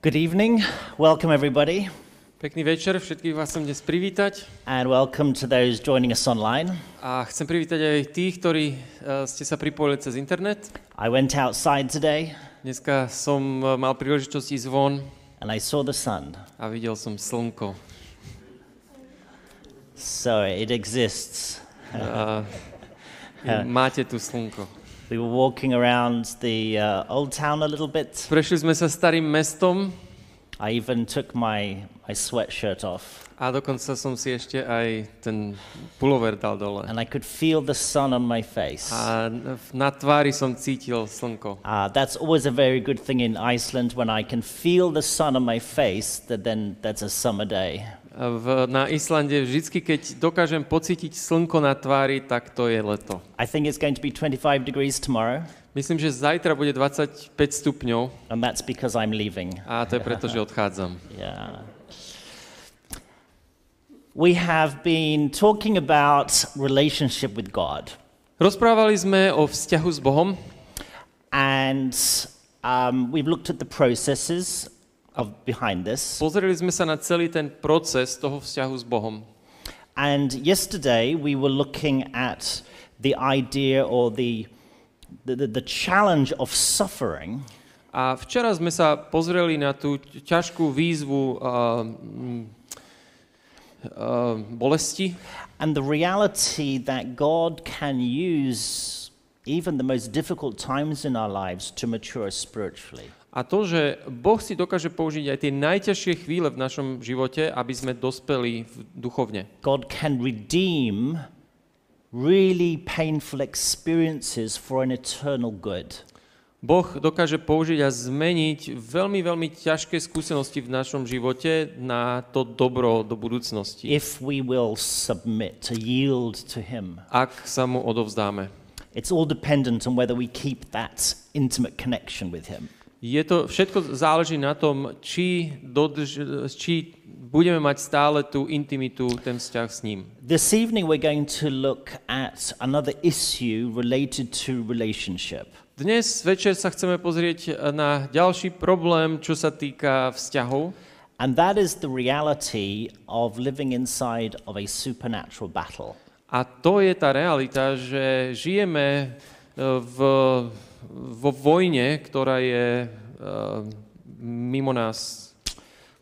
Good evening. Welcome, everybody, Pekný večer, všetkých vás chcem dnes privítať and welcome to those joining us online. a chcem privítať aj tých, ktorí uh, ste sa pripojili cez internet. I went outside today Dneska som uh, mal príležitosť ísť von and I saw the sun. a videl som slnko. So it exists. A máte tu slnko. We were walking around the uh, old town a little bit. Prešli sme sa starým mestom I even took my, my sweatshirt off a dokonca som si ešte aj ten pulover dal dole. and I could feel the sun on my face. A na tvári som cítil slnko. Uh, that's always a very good thing in Iceland when I can feel the sun on my face, that then that's a summer day. V, na Islande vždycky, keď dokážem pocítiť slnko na tvári, tak to je leto. I think it's going to be 25 degrees tomorrow, Myslím, že zajtra bude 25 stupňov and that's because I'm leaving. a to je preto, že odchádzam. Yeah. We have been talking about relationship with God, Rozprávali sme o vzťahu s Bohom and um, we've looked at the processes of behind this. Pozreli sme sa na celý ten proces toho vzťahu s Bohom. And yesterday we were looking at the idea or the the, the, challenge of suffering A včera sme sa pozreli na tú ťažkú výzvu uh, mm, uh, bolesti and the reality that God can use even the most difficult times in our lives to mature spiritually. A to, že Boh si dokáže použiť aj tie najťažšie chvíle v našom živote, aby sme dospeli duchovne. God can redeem really painful experiences for an eternal good. Boh dokáže použiť a zmeniť veľmi, veľmi ťažké skúsenosti v našom živote na to dobro do budúcnosti, if we will submit, to yield to Him. ak sa mu odovzdáme. It's all dependent on whether we keep that intimate connection with Him. Je to, všetko záleží na tom, či, dodrž, či budeme mať stále tú intimitu, ten vzťah s ním. This evening, we're going to look at another issue related to relationship. Dnes večer sa chceme pozrieť na ďalší problém, čo sa týka vzťahov. And that is the reality of living inside of a supernatural battle. A to je tá realita, že žijeme e, v, vo vojne, ktorá je uh, mimo nás.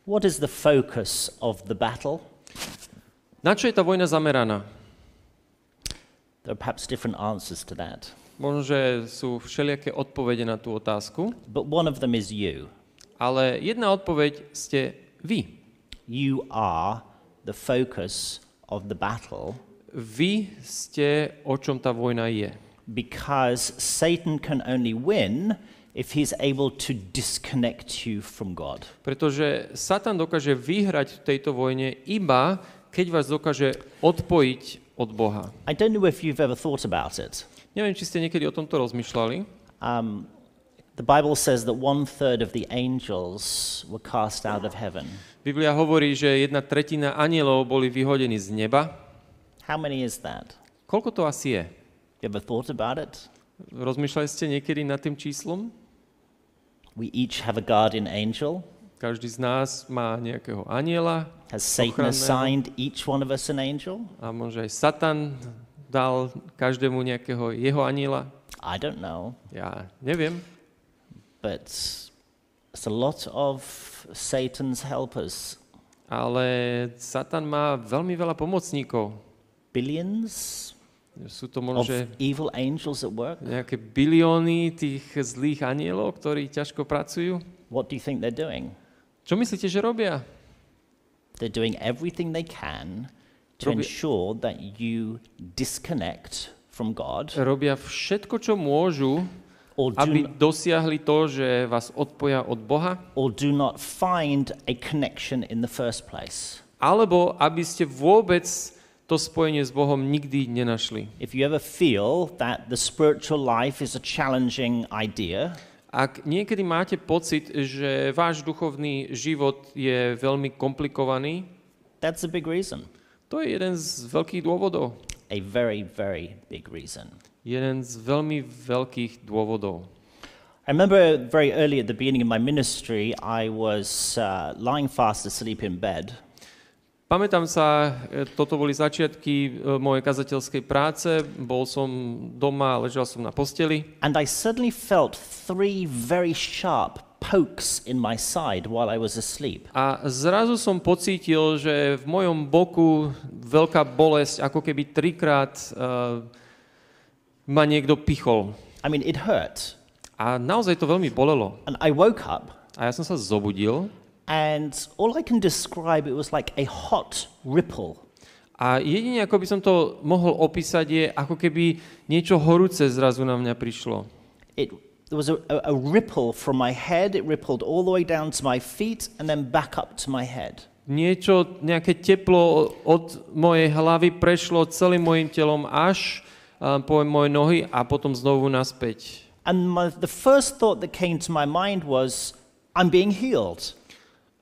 What is the focus of the battle? Na čo je tá vojna zameraná? There are perhaps different answers to that, Možno, že sú všelijaké odpovede na tú otázku, but one of them is you. ale jedna odpoveď ste vy. You are the focus of the battle Vy ste, o čom tá vojna je. Because Satan can only win if he's able to disconnect you from God. Pretože Satan dokáže vyhrať v tejto vojne iba, keď vás dokáže odpojiť od Boha. I don't know if you've ever thought about it. Neviem, či ste niekedy o tomto rozmýšľali. Um, the Bible says that one third of the angels were cast out of heaven. Biblia hovorí, že jedna tretina anielov boli vyhodení z neba. How many is that? Koľko to asi je? You ever thought about it? Rozmýšľali ste niekedy nad tým číslom? We each have a guardian angel. Každý z nás má nejakého aniela Has Satan assigned each one of us an angel? a možno aj Satan dal každému nejakého jeho aniela. I don't know. Ja neviem, But it's a lot of Satan's helpers. ale Satan má veľmi veľa pomocníkov. Billions Sú to možno, že evil angels at work. nejaké bilióny tých zlých anielov, ktorí ťažko pracujú. What do you think they're doing? Čo myslíte, že robia? They're doing everything they can to Robi- ensure that you disconnect from God Robia všetko, čo môžu, or do, aby n- dosiahli to, že vás odpoja od Boha, or do not find a connection in the first place. alebo aby ste vôbec to spojenie s Bohom nikdy nenašli. If you ever feel that the spiritual life is a challenging idea, Ak niekedy máte pocit, že váš duchovný život je veľmi komplikovaný, that's a big reason. to je jeden z veľkých dôvodov. A very, very big reason. Jeden z veľmi veľkých dôvodov. I remember very early at the beginning of my ministry, I was uh, lying fast asleep in bed. Pamätám sa, e, toto boli začiatky e, mojej kazateľskej práce, bol som doma, ležal som na posteli And I suddenly felt three very sharp pokes in my side while I was asleep. a zrazu som pocítil, že v mojom boku veľká bolesť, ako keby trikrát uh, ma niekto pichol. I mean, it hurt. A naozaj to veľmi bolelo. And I woke up, A ja som sa zobudil and all I can describe it was like a hot ripple. a jedine, ako by som to mohol opísať, je ako keby niečo horúce zrazu na mňa prišlo. It there was a, a, a ripple from my head, it rippled all the way down to my feet and then back up to my head. Niečo, nejaké teplo od mojej hlavy prešlo celým mojim telom až a, po moje nohy a potom znovu naspäť. And my, the first thought that came to my mind was, I'm being healed.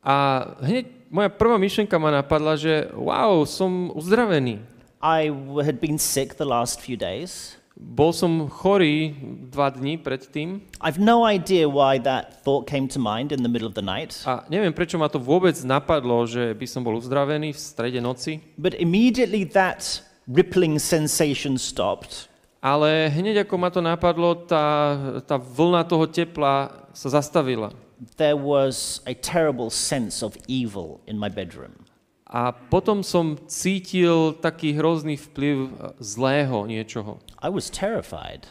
A hneď moja prvá myšlenka ma napadla, že wow, som uzdravený. I had been sick the last few days. Bol som chorý dva dní predtým I've no idea why that thought came to mind in the middle of the night. a neviem, prečo ma to vôbec napadlo, že by som bol uzdravený v strede noci, But immediately that rippling sensation stopped. ale hneď ako ma to napadlo, tá, tá vlna toho tepla sa zastavila. There was a terrible sense of evil in my bedroom. A potom som cítil taký hrozný vplyv e, zlého niečoho. I was terrified.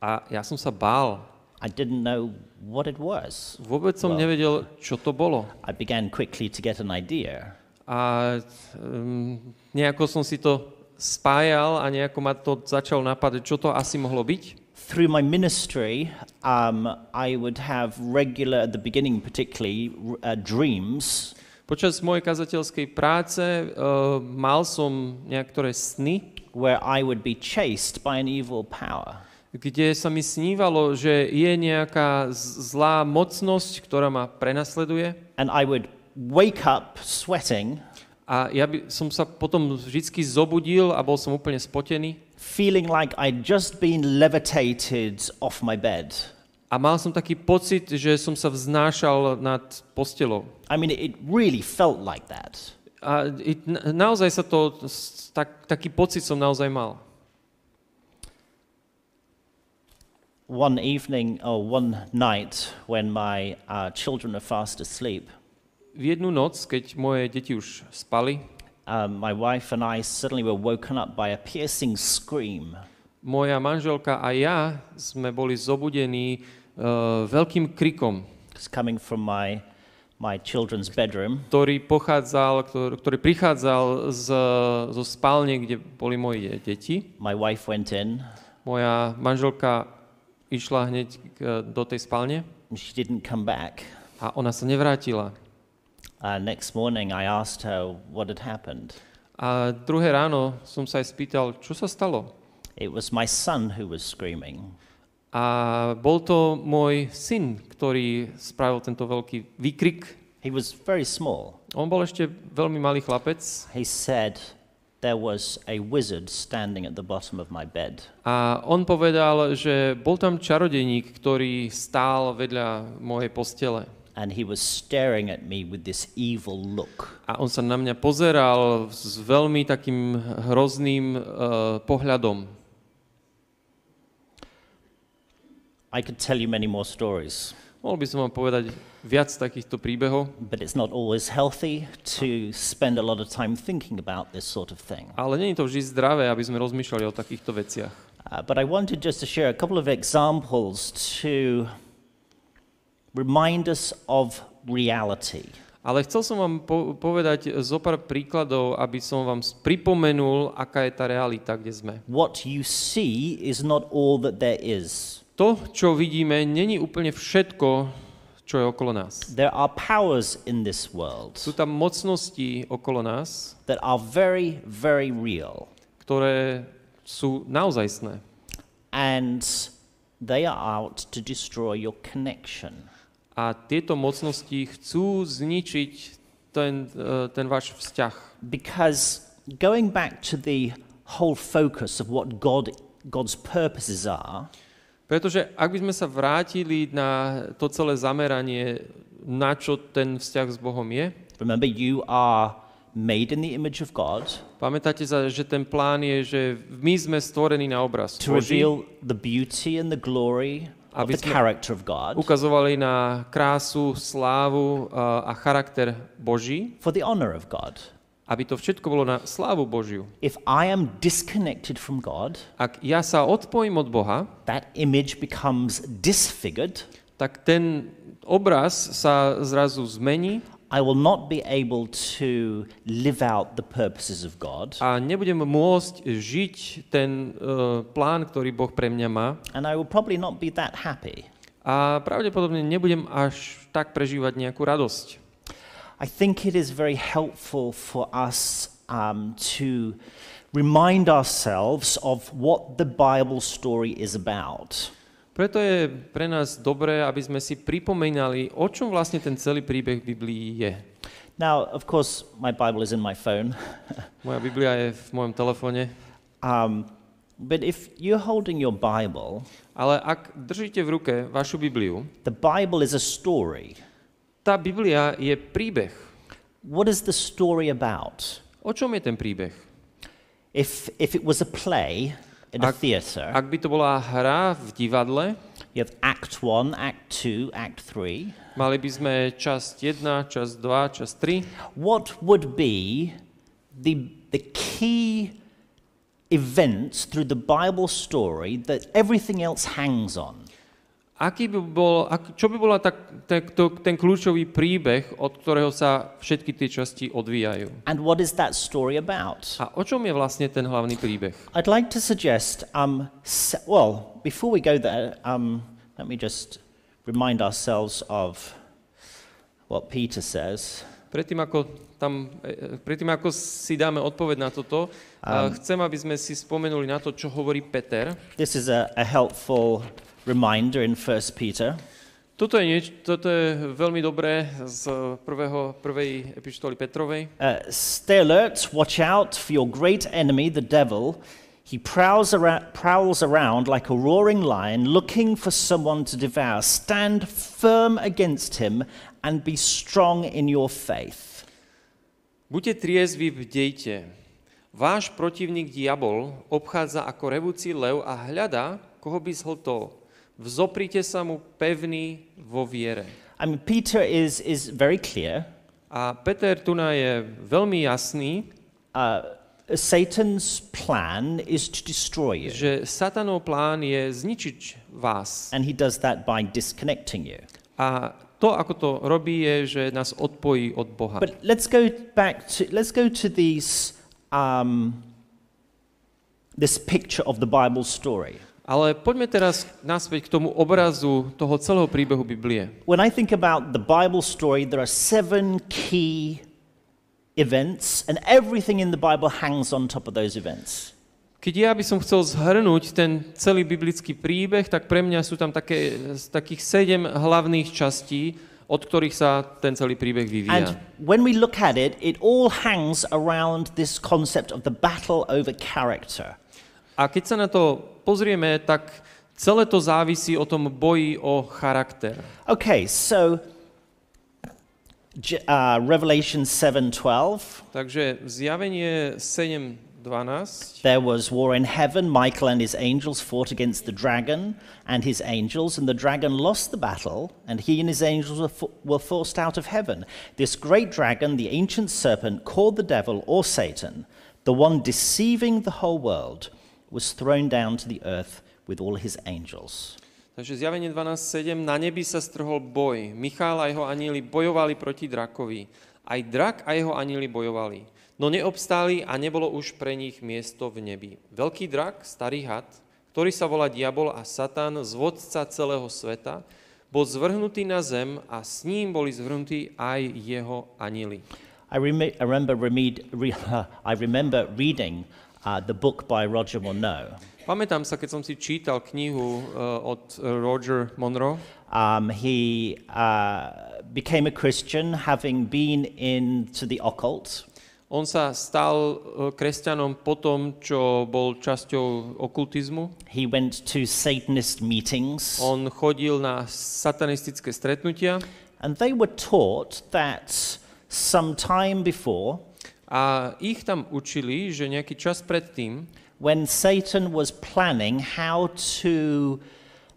A ja som sa bál. I didn't know what it was. Vôbec som Wow. nevedel, čo to bolo. I began quickly to get an idea. A um, nejako som si to spájal a nejako ma to začalo napadať, čo to asi mohlo byť. Through my ministry, um, I would have regular, at the beginning particularly, uh, dreams Počas mojej kazateľskej práce uh, mal som niektoré sny, where I would be chased by an evil power. kde sa mi snívalo, že je nejaká zlá mocnosť, ktorá ma prenasleduje. And I would wake up sweating, A ja by som sa potom vždy zobudil a bol som úplne spotený. Feeling like I'd just been levitated off my bed. A mal som taký pocit, že som sa vznášal nad postelou. I mean, it really felt like that. A it, na- naozaj sa to, tak, taký pocit som naozaj mal. One evening or one night when my uh, children are fast asleep, V jednu noc, keď moje deti už spali, um, my wife and I suddenly were woken up by a piercing scream. moja manželka a ja sme boli zobudení uh, veľkým krikom, It's coming from my, my children's bedroom. ktorý pochádzal, ktorý, ktorý prichádzal z, zo spálne, kde boli moje deti. My wife went in. Moja manželka išla hneď k, do tej spálne She didn't come back. a ona sa nevrátila. Uh, next morning, I asked her what had happened. A druhé ráno som sa aj spýtal, čo sa stalo. It was my son who was screaming. A bol to môj syn, ktorý spravil tento veľký výkrik. He was very small. On bol ešte veľmi malý chlapec He said there was a wizard standing at the bottom of my bed. a on povedal, že bol tam čarodejník, ktorý stál vedľa mojej postele. And he was staring at me with this evil look. A on sa na mňa pozeral s veľmi takým hrozným uh, pohľadom. I could tell you many more stories, Mohol by som vám povedať viac takýchto príbehov, but it's not always healthy to spend a lot of time thinking about this sort of thing. ale nie je to vždy zdravé, aby sme rozmýšľali o takýchto veciach. Uh, but I wanted just to share a couple of examples to remind us of reality. Ale chcel som vám po- povedať zo pár príkladov, aby som vám pripomenul, aká je tá realita, kde sme. What you see is not all that there is. To, čo vidíme, není úplne všetko, čo je okolo nás. There are powers in this world Sú tam mocnosti okolo nás, that are very, very real. ktoré sú naozajstné. And they are out to destroy your connection. A tieto mocnosti chcú zničiť ten, eh, ten váš vzťah. Because going back to the whole focus of what God, God's purposes are, Pretože ak by sme sa vrátili na to celé zameranie, na čo ten vzťah s Bohom je, remember you are made in the image of God pamätáte sa, že ten plán je, že my sme stvorení na obraz to reveal the beauty and the glory Aby the sme character of God ukazovali na krásu, slávu a, a charakter Boží, for the honor of God. aby to všetko bolo na slávu Božiu. If I am disconnected from God, Ak ja sa odpojím od Boha, that image becomes disfigured. tak ten obraz sa zrazu zmení I will not be able to live out the purposes of God, a nebudem môcť žiť ten uh, plán, ktorý Boh pre mňa má and I will probably not be that happy. a pravdepodobne nebudem až tak prežívať nejakú radosť. I think it is very helpful for us um, to remind ourselves of what the Bible story is about. Preto je pre nás dobré, aby sme si pripomínali, o čom vlastne ten celý príbeh Biblii je. Now, of course, my Bible is in my phone, Moja Biblia je v mojom telefóne, um, but if you're holding your Bible, ale ak držíte v ruke vašu Bibliu, the Bible is a story. tá Biblia je príbeh. What is the story about? O čom je ten príbeh? If, if it was a play in a theatre, Ak by to bola hra v divadle, you have Act 1, Act 2, Act 3. mali by sme časť 1, časť 2, časť 3. What would be the, the key events through the Bible story that everything else hangs on? Aký by bol, ak, čo by bola tak, tak, to, ten kľúčový príbeh, od ktorého sa všetky tie časti odvíjajú? And what is that story about? A o čom je vlastne ten hlavný príbeh? I'd like to suggest, um, well, before we go there, um, let me just remind ourselves of what Peter says. Predtým ako, tam, e, e, predtým ako si dáme odpoveď na toto, um, chcem, aby sme si spomenuli na to, čo hovorí Peter. This is a, a helpful reminder in 1 Peter. Toto je, nieč, toto je veľmi dobré z prvého, prvej epištoly Petrovej. Uh, stay alert, watch out for your great enemy, the devil. He prowls, ara- prowls around like a roaring lion, looking for someone to devour. Stand firm against him and be strong in your faith. Buďte triezvi, bdejte. Váš protivník diabol obchádza ako revúci lev a hľadá, koho by zhltol. Vzoprite sa mu pevný vo viere. I mean, Peter is, is very clear. A Peter tu je veľmi jasný, Uh, Satan's plan is to destroy you, že satanov plán je zničiť vás. and he does that by disconnecting you. A to, ako to robí, je, že nás odpojí od Boha. But let's go back to let's go to these um, this picture of the Bible story. Ale poďme teraz naspäť k tomu obrazu toho celého príbehu Biblie. When I think about the Bible story, there are seven key events, and everything in the Bible hangs on top of those events. Keď ja by som chcel zhrnúť ten celý biblický príbeh, tak pre mňa sú tam také, z takých sedem hlavných častí, od ktorých sa ten celý príbeh And vyvíja. when we look at it, it all hangs around this concept of the battle over character. A keď sa na to pozrieme, tak celé to závisí o tom boji o charakter. Okay, so uh, Revelation 7:12. Takže zjavenie 7.12. There was war in heaven. Michael and his angels fought against the dragon and his angels, and the dragon lost the battle, and he and his angels were, fo- were forced out of heaven. This great dragon, the ancient serpent, called the devil or Satan, the one deceiving the whole world, was thrown down to the earth with all his angels. Takže zjavenie 12.7. Na nebi sa strhol boj. Michál a jeho anieli bojovali proti drakovi. Aj drak a jeho anieli bojovali. No neobstáli a nebolo už pre nich miesto v nebi. Veľký drak, starý had, ktorý sa volá diabol a satan, zvodca celého sveta, bol zvrhnutý na zem a s ním boli zvrhnutí aj jeho anieli. I, rem- I remember, remed- re- I remember reading uh, the book by Roger Monroe. Pamätám sa, keď som si čítal knihu uh, od Roger Monroe. Um, he uh, became a Christian having been into the occult. On sa stal e, kresťanom po tom, čo bol časťou okultizmu. He went to Satanist meetings, On chodil na satanistické stretnutia and they were taught that some time before, a ich tam učili, že nejaký čas predtým, when Satan was planning how to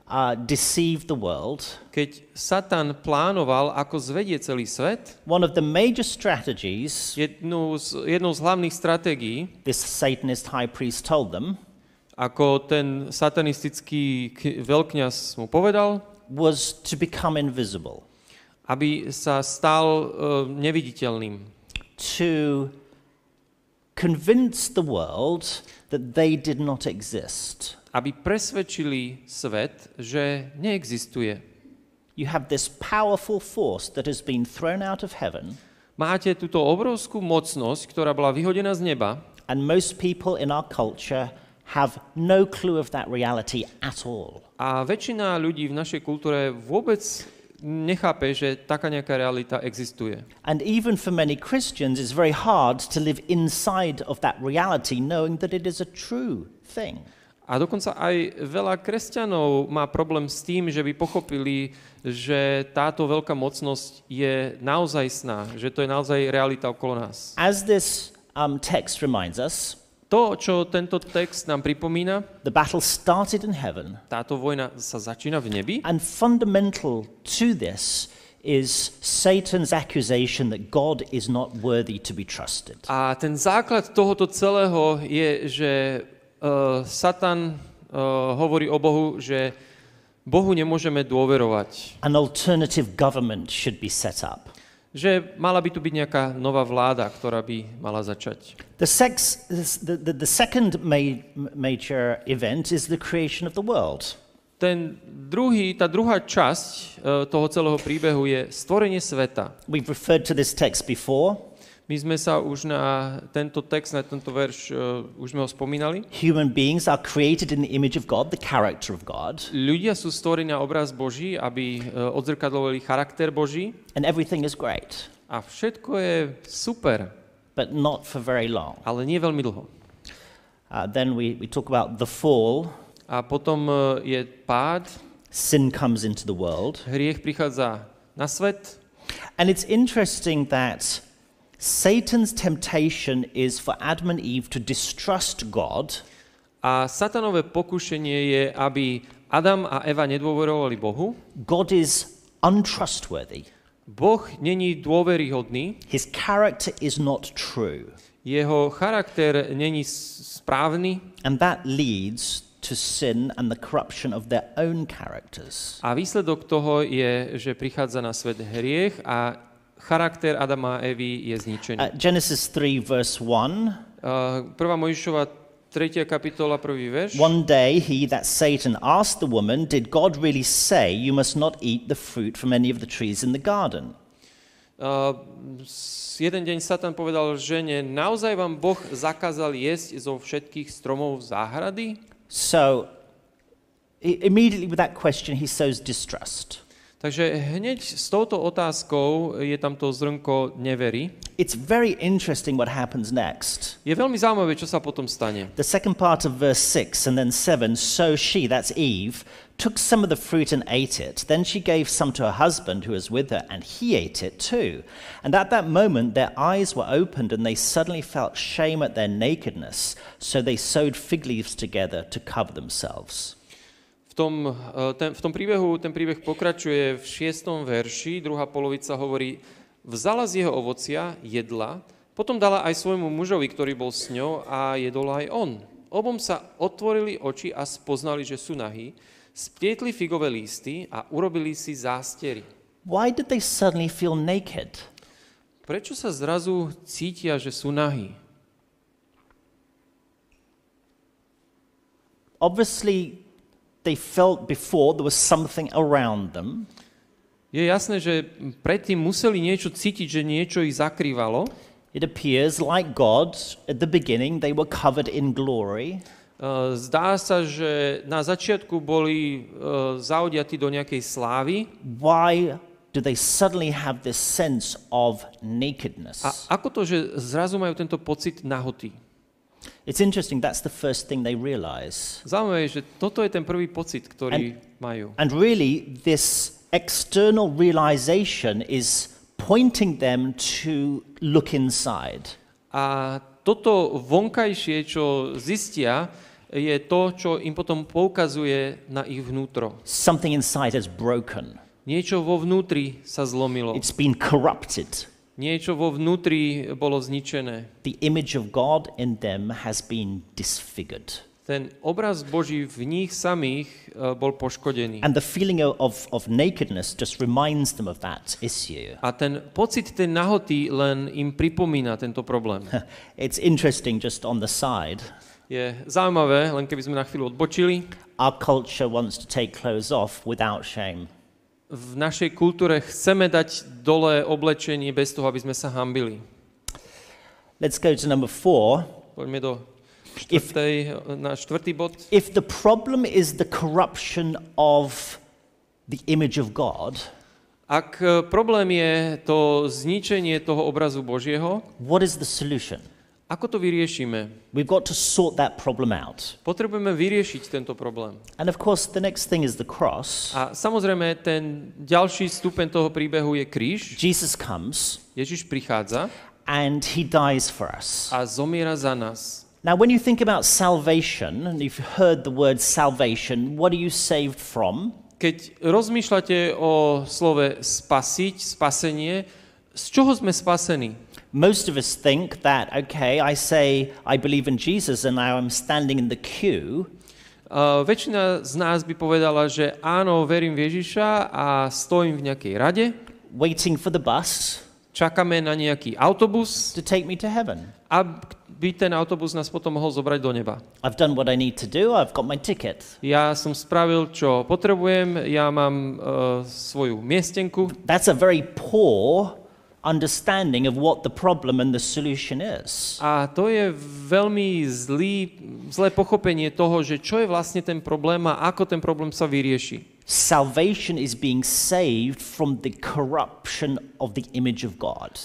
uh, deceive the world, keď Satan plánoval, ako zvedie celý svet, one of the major strategies jednou z, jednou z hlavných stratégií, this Satanist high priest told them ako ten satanistický veľkňaz mu povedal, was to become invisible, aby sa stal uh, neviditeľným. To convince the world that they did not exist. Aby presvedčili svet, že neexistuje. You have this powerful force that has been thrown out of heaven, Máte túto obrovskú mocnosť, ktorá bola vyhodená z neba and most people in our culture have no clue of that reality at all. a väčšina ľudí v našej kultúre vôbec nechápe, že taká nejaká realita existuje. And even for many Christians, it's very hard to live inside of that reality knowing that it is a true thing. A dokonca aj veľa kresťanov má problém s tým, že by pochopili, že táto veľká mocnosť je naozaj sná, že to je naozaj realita okolo nás. As this um, text reminds us, To, čo tento text nám pripomína, the battle started in heaven, táto vojna sa začína v nebi and fundamental to this is Satan's accusation that God is not worthy to be trusted. a ten základ tohoto celého je, že uh, Satan uh, hovorí o Bohu, že Bohu nemôžeme dôverovať. An alternative government should be set up. Že mala by tu byť nejaká nová vláda, ktorá by mala začať. The, sex, the, the, the second ma- major event is the creation of the world. Ten druhý, tá druhá časť uh, toho celého príbehu je stvorenie sveta. We've referred to this text before. My sme sa už na tento text, na tento verš, uh, už sme ho spomínali. Human beings are created in the image of God, the character of God, Ľudia sú stvorení na obraz Boží, aby uh, odzrkadlovali charakter Boží and everything is great, a všetko je super, but not for very long. ale nie veľmi dlho. Uh, then we, we talk about the fall. A potom uh, je pád, Sin comes into the world. hriech prichádza na svet And it's interesting that Satan's temptation is for Adam and Eve to distrust God a satanové pokušenie je, aby Adam a Eva nedôverovali Bohu. God is untrustworthy. Boh není dôveryhodný, His character is not true. jeho charakter není správny And that leads to sin and the corruption of their own characters. a výsledok toho je, že prichádza na svet hriech a charakter Adama a Evy je zničený. Uh, Genesis 3, verse 1 Uh, prvá Mojžišova 3. kapitola, prvý verš. One day he, that Satan, asked the woman, Did God really say you must not eat the fruit from any of the trees in the garden? Uh, jeden deň Satan povedal žene, naozaj vám Boh zakázal jesť zo všetkých stromov záhrady? So immediately with that question, he sows distrust. Takže hneď s touto otázkou je tam to zrnko nevery. It's very interesting what happens next. Je veľmi zaujímavé, čo sa potom stane. The second part of verse 6 and then 7 So she, that's Eve, took some of the fruit and ate it. Then she gave some to her husband who was with her, and he ate it too. And at that moment their eyes were opened, and they suddenly felt shame at their nakedness. So they sewed fig leaves together to cover themselves. V tom, eh, ten, v tom príbehu, ten príbeh pokračuje v šiestom verši, druhá polovica hovorí, vzala z jeho ovocia, jedla, potom dala aj svojmu mužovi, ktorý bol s ňou a jedol aj on. Obom sa otvorili oči a spoznali, že sú nahí, splietli figové lísty a urobili si zástery. Why did they suddenly feel naked? Prečo sa zrazu cítia, že sú nahí? Obviously, they felt before there was something around them. Je jasné, že predtým museli niečo cítiť, že niečo ich zakrývalo. It appears like God, at the beginning, they were covered in glory. Uh, Zdá sa, že na začiatku boli uh, zaodiatí do nejakej slávy Why do they suddenly have this sense of nakedness? A ako to, že zrazu majú tento pocit nahoty? It's interesting, that's the first thing they realize. Zaujímavé je, že toto je ten prvý pocit, ktorý majú. And really, this external realization is pointing them to look inside. A toto vonkajšie, čo zistia, je to, čo im potom poukazuje na ich vnútro. Something inside has broken, Niečo vo vnútri sa zlomilo. it's been corrupted. Niečo vo vnútri bolo zničené. The image of God in them has been disfigured. Ten obraz Boží v nich samých e, bol poškodený. And the feeling of, of, of nakedness just reminds them of that issue. A ten pocit tej nahoty len im pripomína tento problém. It's interesting, just on the side, Je zaujímavé, len keby sme na chvíľu odbočili, our culture wants to take clothes off without shame. V našej kultúre chceme dať dole oblečenie bez toho, aby sme sa hambili. Let's go to number four. Poďme do If- štvrtej, na štvrtý bod. If the problem is the corruption of the image of God, Ak e, problém je to zničenie toho obrazu Božieho, what is the solution? Ako to vyriešime? We've got to sort that problem out. Potrebujeme vyriešiť tento problém. And of course, the next thing is the cross. A samozrejme, ten ďalší stupeň toho príbehu je kríž. Jesus comes Ježiš prichádza and he dies for us. a zomiera za nás. Now, when you think about salvation, and you've heard the word salvation, what are you saved from? Keď rozmýšľate o slove spasiť, spasenie, z čoho sme spasení? Most of us think that, okay, I say I believe in Jesus and now I'm standing in the queue, Uh, väčšina z nás by povedala, že áno, verím v Ježiša a stojím v nejakej rade, waiting for the bus čakáme na nejaký autobus, to take me to heaven. aby ten autobus nás potom mohol zobrať do neba. I've done what I need to do, I've got my ticket. Ja som spravil, čo potrebujem, ja mám uh, svoju miestenku. That's a very poor understanding of what the problem and the solution is. A to je veľmi zlý, zlé pochopenie toho, že čo je vlastne ten problém a ako ten problém sa vyrieši. Salvation is being saved from the corruption of the image of God.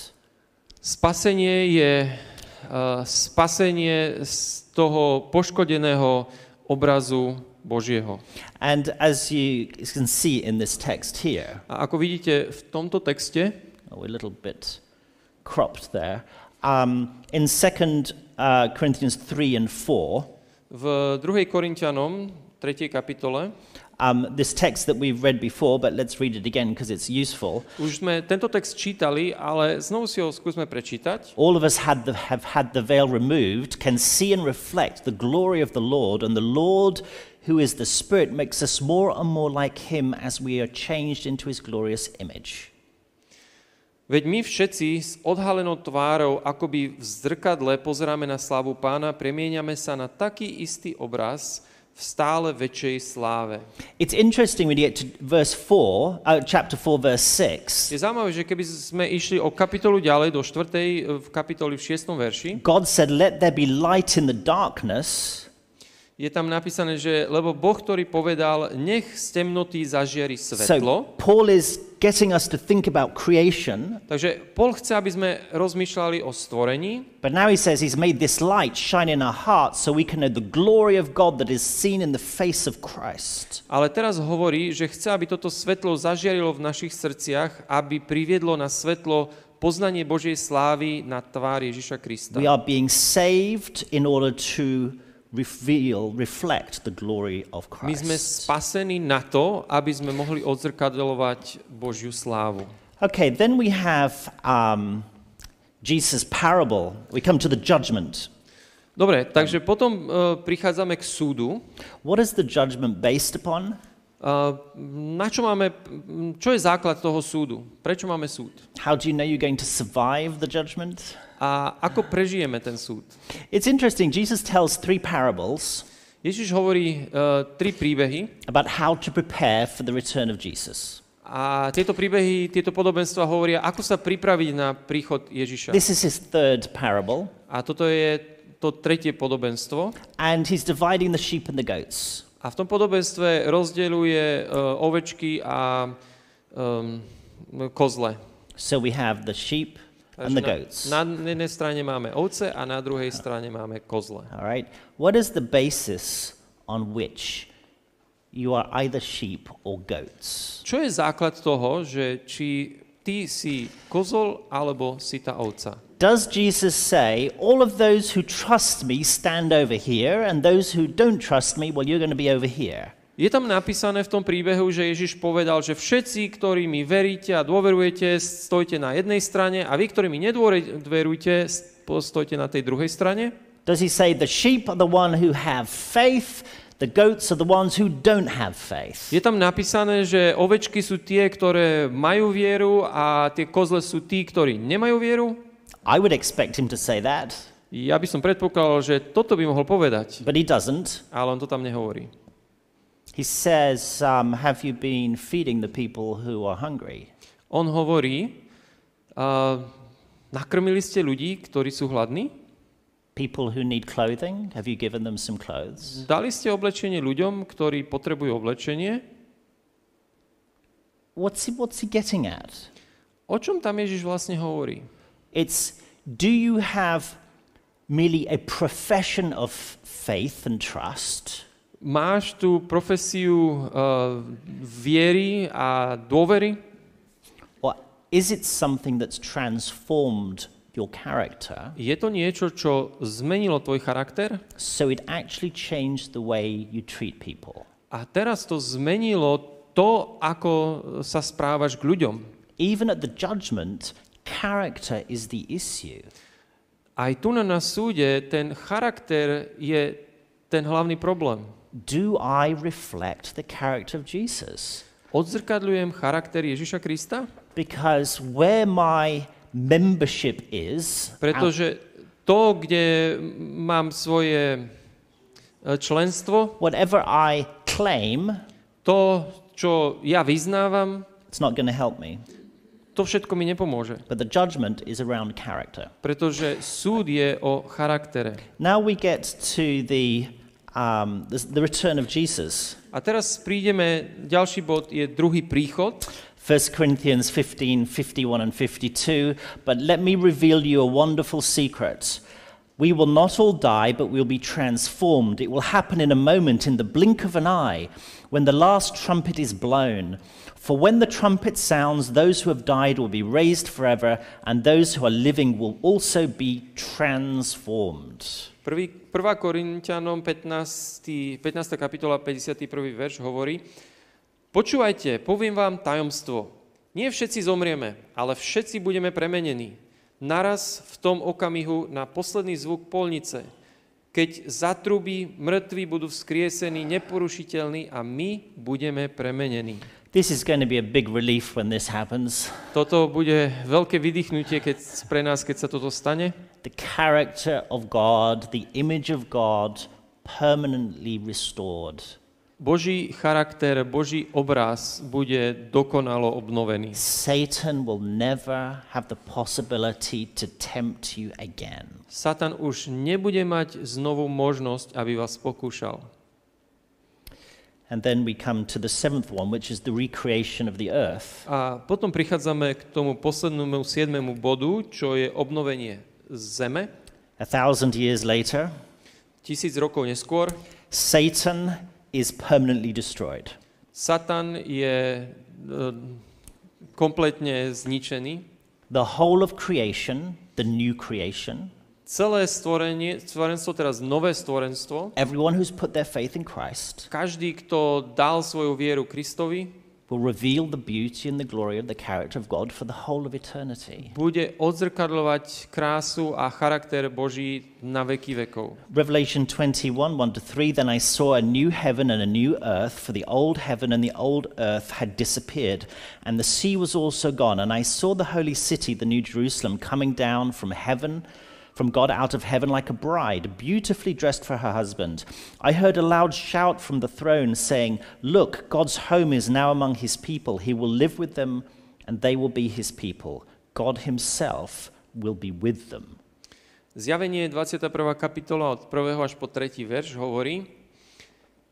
Spasenie je uh, spasenie z toho poškodeného obrazu Božieho. And as you can see in this text here, A ako vidíte v tomto texte, we're a little bit cropped there, um, in 2 uh, Corinthians 3 and 4, v 2. Korintianom, 3. kapitole, um, this text that we've read before, but let's read it again because it's useful. už sme tento text čítali, ale znovu si ho skúsme prečítať. All of us had the, have had the veil removed, can see and reflect the glory of the Lord, and the Lord, who is the Spirit, makes us more and more like Him as we are changed into His glorious image. Veď my všetci s odhalenou tvárou, akoby v zrkadle, pozeráme na slávu pána, premieňame sa na taký istý obraz v stále väčšej sláve. It's interesting when you get to verse 4, uh, chapter 4, verse 6. Je zaujímavé, že keby sme išli o kapitolu ďalej, do 4. v kapitoli v 6. verši, God said, Let there be light in the darkness, je tam napísané, že lebo Boh, ktorý povedal, nech z temnoty zažiari So svetlo. Paul is getting us to think about creation, Takže Paul chce, aby sme rozmýšľali o stvorení, but now he says he's made this light shine in our hearts so we can know the glory of God that is seen in the face of Christ. ale teraz hovorí, že chce, aby toto svetlo zažiarilo v našich srdciach, aby priviedlo na svetlo poznanie Božej slávy na tvár Ježiša Krista. We are being saved in order to reveal, reflect the glory of My sme Christ. spasení na to, aby sme mohli odzrkadľovať Božiu slávu. Okay, then we have um, Jesus' parable. We come to the judgment. Dobre, takže potom uh, prichádzame k súdu. What is the judgment based upon? Uh, na čo máme, čo je základ toho súdu? Prečo máme súd? How do you know you're going to survive the judgment? A ako prežijeme ten súd? It's interesting. Jesus tells three parables Ježiš hovorí uh, tri príbehy about how to prepare for the return of Jesus. a tieto príbehy, tieto podobenstva hovoria, ako sa pripraviť na príchod Ježiša. This is his third parable, A toto je to tretie podobenstvo. and he's dividing the sheep and the goats. A v tom podobenstve rozdeľuje uh, ovečky a um, kozle. So we have the sheep and the na, goats. na jednej strane máme ovce a na druhej strane máme kozle. All right. What is the basis on which you are either sheep or goats? Čo je základ toho, že či ty si kozol alebo si tá ovca? Does Jesus say, all of those who trust me stand over here, and those who don't trust me, well, you're going to be over here? Je tam napísané v tom príbehu, že Ježiš povedal, že všetci, ktorí mi veríte a dôverujete, stojte na jednej strane a vy, ktorí mi nedôverujete, stojte na tej druhej strane? Does he say the sheep are the one who have faith, the goats are the ones who don't have faith? Je tam napísané, že ovečky sú tie, ktoré majú vieru a tie kozle sú tí, ktorí nemajú vieru? I would expect him to say that, Ja by som predpokladal, že toto by mohol povedať, but he doesn't. ale on to tam nehovorí. He says, um, Have you been feeding the people who are hungry? On hovorí, uh, nakrmili ste ľudí, ktorí sú hladní? People who need clothing? Have you given them some clothes? Dali ste oblečenie ľuďom, ktorí potrebujú oblečenie? What's he, what's he getting at? O čom tam Ježiš vlastne hovorí? It's do you have merely a profession of faith and trust? Máš tú profesiu uh, viery a dôvery? Or is it something that's transformed your character Je to niečo, čo zmenilo tvoj charakter so it actually changed the way you treat people? a teraz to zmenilo to, ako sa správaš k ľuďom. Even at the judgment, character is the issue. Aj tu na, súde ten charakter je ten hlavný problém. Do I reflect the character of Jesus? Odzrkadľujem charakter Ježiša Krista? Because where my membership is, Pretože to, kde mám svoje e, členstvo, whatever I claim, to, čo ja vyznávam, it's not going to help me. to všetko mi nepomôže. But the judgment is around character. Pretože súd je o charaktere. Now we get to the, um, the, return of Jesus. A teraz prídeme, ďalší bod je druhý príchod. 1 Corinthians 15, 51 and 52. But let me reveal you a wonderful secret. We will not all die, but we'll be transformed. It will happen in a moment, in the blink of an eye, when the last trumpet is blown. For when the trumpet sounds, those who have died will be raised forever, and those who are living will also be transformed. Prvý, 1. Korintianom 15, 15. kapitola 51. verš hovorí Počúvajte, poviem vám tajomstvo. Nie všetci zomrieme, ale všetci budeme premenení. Naraz v tom okamihu na posledný zvuk polnice. Keď zatrubí, mŕtvi budú vzkriesení, neporušiteľní a my budeme premenení. This is going to be a big relief when this happens. Toto bude veľké vydýchnutie keď, pre nás, keď sa toto stane. The character of God, the image of God, permanently restored. Boží charakter, Boží obraz bude dokonalo obnovený. Satan will never have the possibility to tempt you again. Satan už nebude mať znovu možnosť, aby vás pokúšal. And then we come to the seventh one, which is the recreation of the earth. A potom prichádzame k tomu poslednému siedmému bodu, čo je obnovenie zeme. A thousand years later, Tisíc rokov neskôr Satan is permanently destroyed. Satan je e, kompletne zničený. The whole of creation, the new creation, Celé stvorenie, stvorenstvo, teraz nové stvorenstvo, everyone who's put their faith in Christ každý, kto dal svoju vieru Kristovi, will reveal the beauty and the glory of the character of God for the whole of eternity. bude odzrkadľovať krásu a charakter Boží na veky vekov. Revelation 21, 1 to 3 Then I saw a new heaven and a new earth, for the old heaven and the old earth had disappeared, and the sea was also gone. And I saw the holy city, the new Jerusalem, coming down from heaven. From God out of heaven, like a bride, beautifully dressed for her husband. I heard a loud shout from the throne saying, Look, God's home is now among his people. He will live with them, and they will be his people. God himself will be with them. Zjavenie 21. kapitola od 1. až po 3. verš hovorí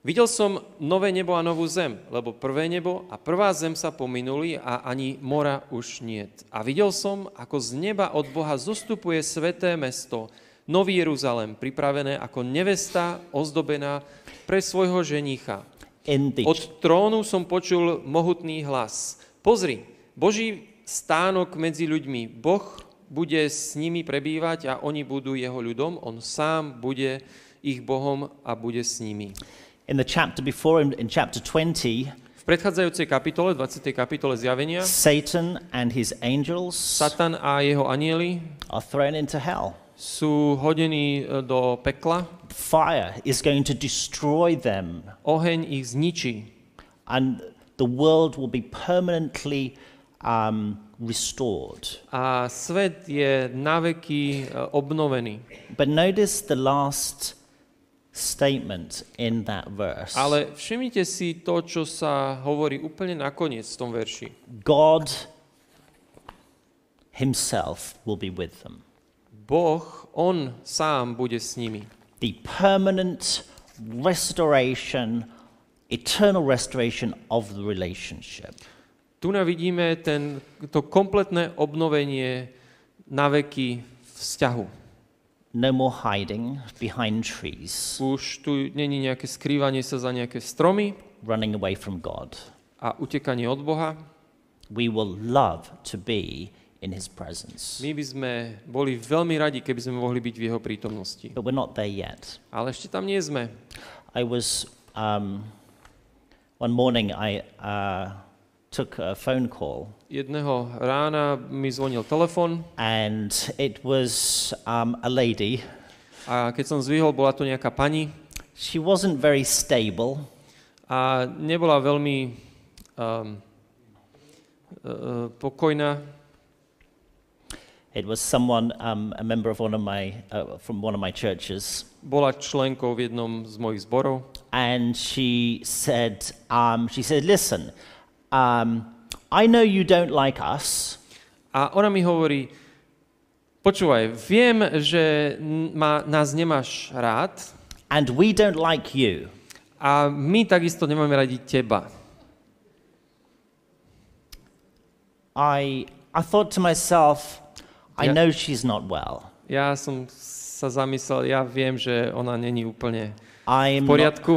Videl som nové nebo a novú zem, lebo prvé nebo a prvá zem sa pominuli a ani mora už niet. A videl som, ako z neba od Boha zostupuje sveté mesto, Nový Jeruzalem, pripravené ako nevesta ozdobená pre svojho ženicha. Od trónu som počul mohutný hlas. Pozri, Boží stánok medzi ľuďmi. Boh bude s nimi prebývať a oni budú jeho ľudom. On sám bude ich Bohom a bude s nimi. In the chapter before, in, in chapter 20, V predchádzajúcej kapitole, 20. kapitole zjavenia, Satan and his angels Satan a jeho anieli are thrown into hell. sú hodení e, do pekla. Fire is going to destroy them, Oheň ich zničí and the world will be permanently um, restored. a svet je naveky e, obnovený. But notice the last statement in that verse Ale všimnite si to, čo sa hovorí úplne nakoniec v tom verši. God Himself will be with them. Boh, On sám bude s nimi. The permanent restoration, eternal restoration of the relationship. Tu na vidíme ten, to kompletné obnovenie naveky vzťahu. No more hiding behind trees, Už tu není nejaké skrývanie sa za nejaké stromy running away from God. a utekanie od Boha. We will love to be in His presence. My by sme boli veľmi radi, keby sme mohli byť v jeho prítomnosti. But we're not there yet. Ale ešte tam nie sme. I was, um, one morning, I uh, took a phone call Jedného rána mi zvonil telefon and it was um, a lady. a keď som zvihol, bola to nejaká pani She wasn't very stable. a nebola veľmi um, uh, pokojná. It was someone, um, a member of one of my, uh, from one of my churches. Bola členkou v jednom z mojich zborov And she said, um, she said, listen, um, I know you don't like us, a ona mi hovorí, počúvaj, viem, že ma, nás nemáš rád and we don't like you. a my takisto nemáme radi teba. I, I thought to myself, I know she's not well. Ja som sa zamyslel, ja viem, že ona není úplne I'm v not, poriadku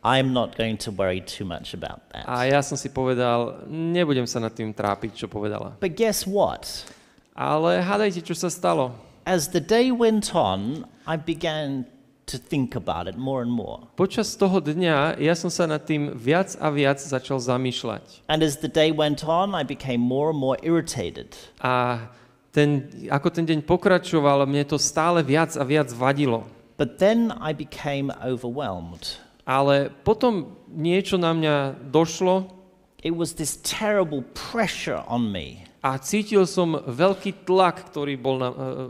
I'm not going to worry too much about that. a ja som si povedal, nebudem sa nad tým trápiť, čo povedala. But guess what? Ale hádajte, čo sa stalo. As the day went on, I began to think about it more and more. Počas toho dňa ja som sa nad tým viac a viac začal zamýšľať. And as the day went on, I became more and more irritated. A ten, ako ten deň pokračoval, mne to stále viac a viac vadilo. But then I became overwhelmed. Ale potom niečo na mňa došlo It was this terrible pressure on me. a cítil som veľký tlak, ktorý bol na... Uh,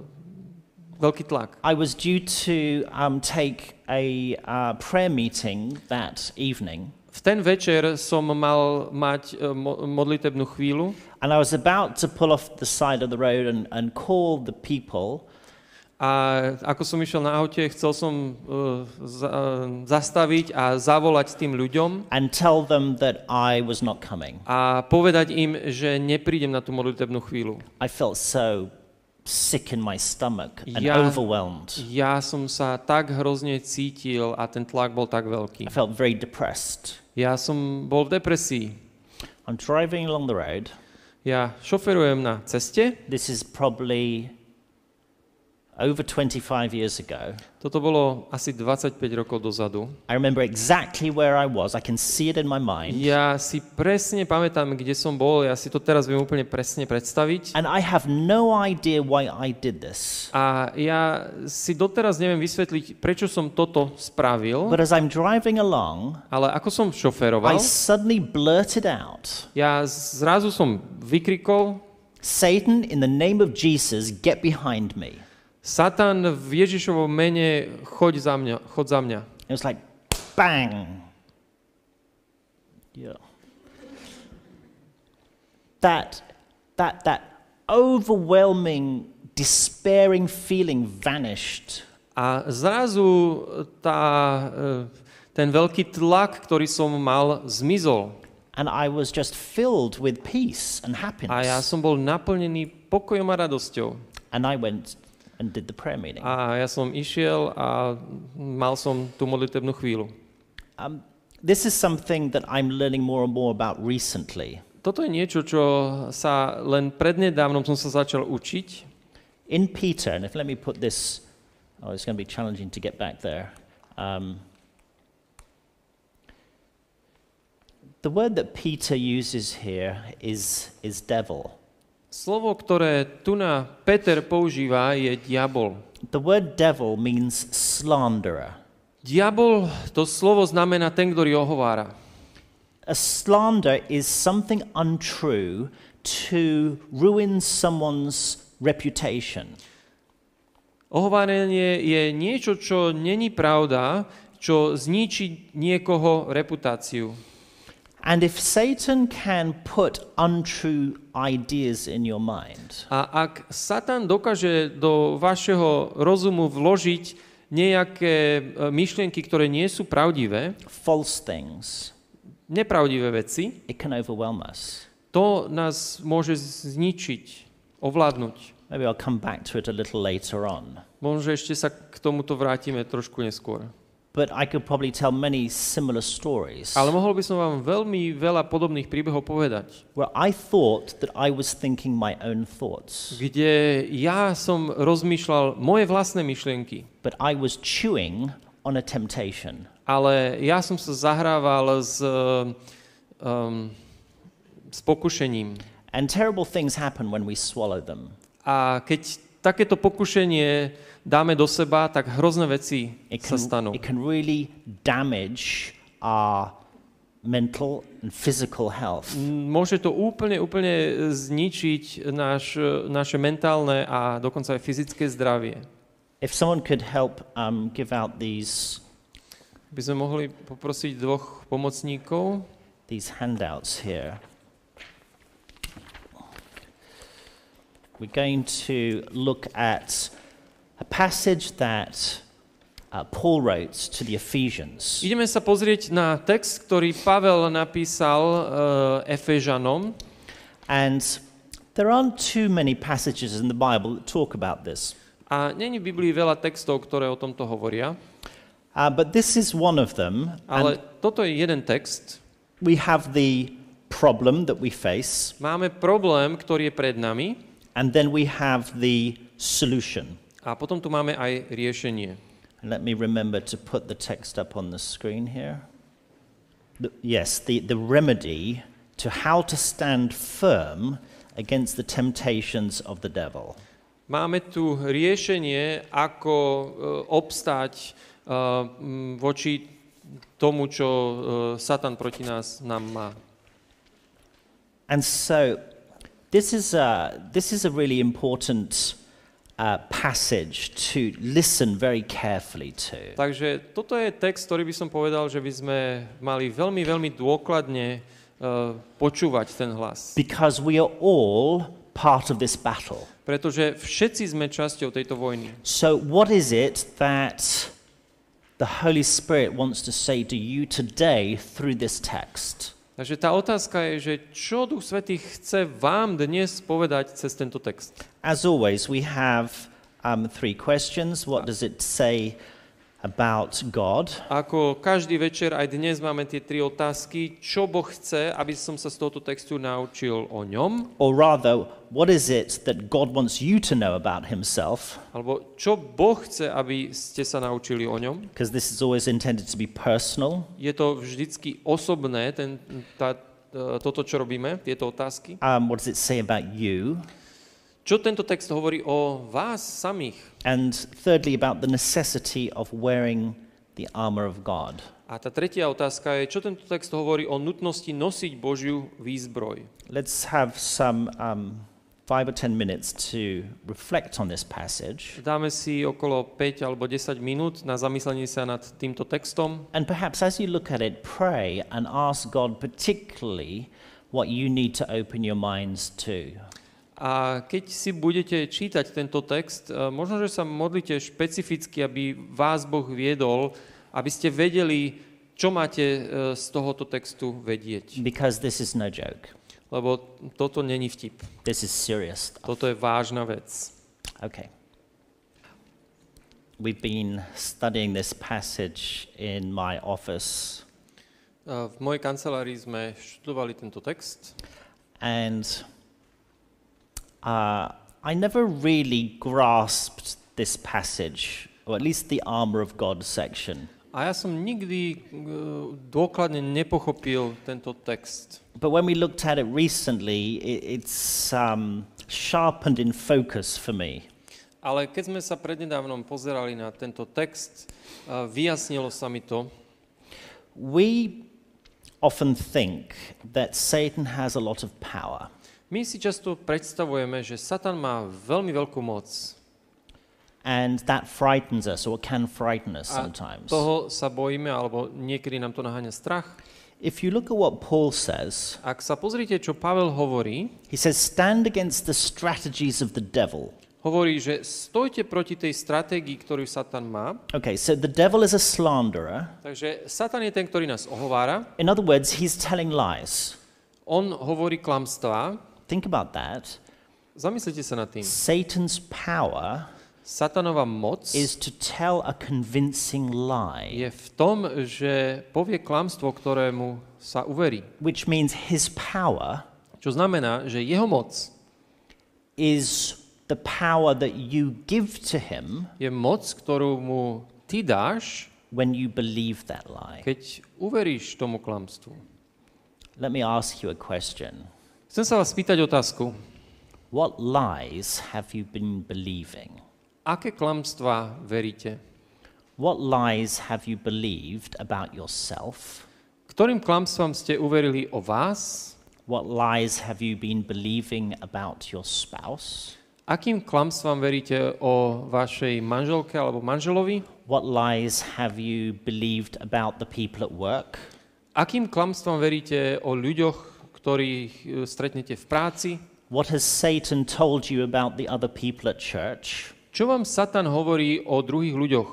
veľký tlak. I was due to um, take a uh, prayer meeting that evening, V ten večer som mal mať uh, mo- modlitebnú chvíľu and I was about to pull off the side of the road and, and call the people. A ako som išiel na aute, chcel som uh, za, uh, zastaviť a zavolať tým ľuďom and tell them that I was not coming. a povedať im, že neprídem na tú modlitebnú chvíľu. I felt so sick in my stomach and Ja- overwhelmed. Ja som sa tak hrozne cítil a ten tlak bol tak veľký. I felt very depressed. Ja som bol v depresii. I'm driving along the road. Ja šoferujem na ceste. This is probably over 25 years ago. Toto bolo asi 25 rokov dozadu. I remember exactly where I was. I can see it in my mind. Ja si presne pamätám, kde som bol. Ja si to teraz viem úplne presne predstaviť. And I have no idea why I did this. A ja si doteraz neviem vysvetliť, prečo som toto spravil, But as I'm driving along, ale ako som I šoferoval, suddenly blurted out, ja zrazu som vykrikol, Satan, in the name of Jesus, get behind me. Satan v Ježišovom mene, choď za mňa, choď za mňa. It was like bang. Yeah. That that that overwhelming despairing feeling vanished. A zrazu tá, e, ten veľký tlak, ktorý som mal, zmizol. And I was just filled with peace and happiness. A ja som bol naplnený pokojom a radosťou. And I went and did the prayer meeting. A ja som išiel a mal som tú modlitebnú chvíľu. Um, this is something that I'm learning more and more about recently. Toto je niečo, čo sa len prednedávnom som sa začal učiť. In Peter, and if let me put this, oh, it's going to be challenging to get back there. Um, the word that Peter uses here is, is devil. Slovo, ktoré tu na Peter používa, je diabol. The word devil means slanderer. Diabol, to slovo znamená ten, ktorý ohovára. A slander is something untrue to ruin someone's reputation. Ohovárenie je niečo, čo není pravda, čo zničí niekoho reputáciu. And if Satan can put untrue ideas in your mind, A ak Satan dokáže do vašeho rozumu vložiť nejaké e, myšlienky, ktoré nie sú pravdivé, false things, nepravdivé veci, it can overwhelm us. to nás môže zničiť, ovládnuť. Maybe I'll come back to it a little later on. Možno ešte sa k tomuto vrátime trošku neskôr. But I could probably tell many similar stories Ale mohol by som vám veľmi veľa podobných príbehov povedať, where I thought that I was thinking my own thoughts, kde ja som rozmýšľal moje vlastné myšlienky, but I was chewing on a temptation. ale ja som sa zahrával s, um, s pokušením. And terrible things happen when we swallow them. A keď takéto pokušenie dáme do seba, tak hrozné veci It sa can, stanú. it can really damage our mental and physical health. Môže to úplne, úplne zničiť náš, naše mentálne a dokonca aj fyzické zdravie. If someone could help um, give out these, By sme mohli poprosiť dvoch pomocníkov. these handouts here. We're going to look at a passage that uh, Paul wrote to the Ephesians. Ideme sa pozrieť na text, ktorý Pavel napísal uh, Efežanom. And there aren't too many passages in the Bible that talk about this. A není v Biblii veľa textov, ktoré o tomto hovoria, Uh, but this is one of them. ale toto je jeden text. we have the problem that we face, Máme problém, ktorý je pred nami and then we have the solution. a potom tu máme aj riešenie. And let me remember to put the text up on the screen here. The- yes, the, the remedy to how to stand firm against the temptations of the devil. Máme tu riešenie, ako e, obstáť m, voči tomu, čo e, Satan proti nás nám má. And so, this is a, this is a really important uh, passage to listen very carefully to. Takže toto je text, ktorý by som povedal, že by sme mali veľmi, veľmi dôkladne e, počúvať ten hlas. Because we are all part of this battle. Pretože všetci sme časťou tejto vojny. So, what is it that the Holy Spirit wants to say to you today through this text? Takže tá otázka je, že čo Duch Svetý chce vám dnes povedať cez tento text? As always, we have um, three questions. What does it say about God? Ako každý večer aj dnes máme tie tri otázky. Čo Boh chce, aby som sa z tohto textu naučil o ňom? Or rather, what is it that God wants you to know about Himself? Alebo čo Boh chce, aby ste sa naučili o ňom? Because this is always intended to be personal. Je to vždycky osobné, ten, tá, e, toto, čo robíme, tieto otázky. Um, what does it say about you? Čo tento text hovorí o vás samých? And thirdly, about the necessity of wearing the armor of God. A tá tretia otázka je, čo tento text hovorí o nutnosti nosiť Božiu výzbroj. Let's have some um, five or ten minutes to reflect on this passage. Dáme si okolo 5 alebo 10 minút na zamyslenie sa nad týmto textom And perhaps as you look at it, pray and ask God particularly what you need to open your minds to. A keď si budete čítať tento text, e, možno, že sa modlite špecificky, aby vás Boh viedol, aby ste vedeli, Čo máte e, z tohoto textu vedieť? Because this is no joke. Lebo toto není vtip. This is serious stuff. Toto je vážna vec. Okay. We've been studying this passage in my office, E, V mojej kancelárii sme študovali tento text and uh, I never really grasped this passage, or at least the armor of God section. a ja som nikdy e, dôkladne nepochopil tento text. But when we looked at it recently, it, it's um, sharpened in focus for me. Ale keď sme sa prednedávnom pozerali na tento text, e, vyjasnilo sa mi to, We often think that Satan has a lot of power. My si často predstavujeme, že Satan má veľmi veľkú moc And that frightens us, or can frighten us a sometimes. toho sa bojíme, alebo niekedy nám to naháňa strach. If you look at what Paul says, Ak sa pozrite, čo Pavel hovorí, he says, Stand against the strategies of the devil. hovorí, že stojte proti tej stratégii, ktorú Satan má. Okay, so the devil is a slanderer. Takže Satan je ten, ktorý nás ohovára. In other words, he's telling lies. On hovorí klamstvá. Think about that. Zamyslite sa nad tým. Satan's power Satanova moc is to tell a convincing lie, je v tom, že povie klamstvo, ktorému sa uverí. which means his power Čo znamená, že jeho moc is the power that you give to him je moc, ktorú mu ty dáš, when you believe that lie. keď uveríš tomu klamstvu. Let me ask you a question. Chcem sa vás spýtať otázku. What lies have you been believing? Aké klamstvá veríte? What lies have you believed about yourself? Ktorým klamstvám ste uverili o vás? What lies have you been believing about your spouse? Akým klamstvám veríte o vašej manželke alebo manželovi? What lies have you believed about the people at work? Akým klamstvám veríte o ľuďoch, ktorých e, stretnete v práci? What has Satan told you about the other people at church Čo vám Satan hovorí o druhých ľuďoch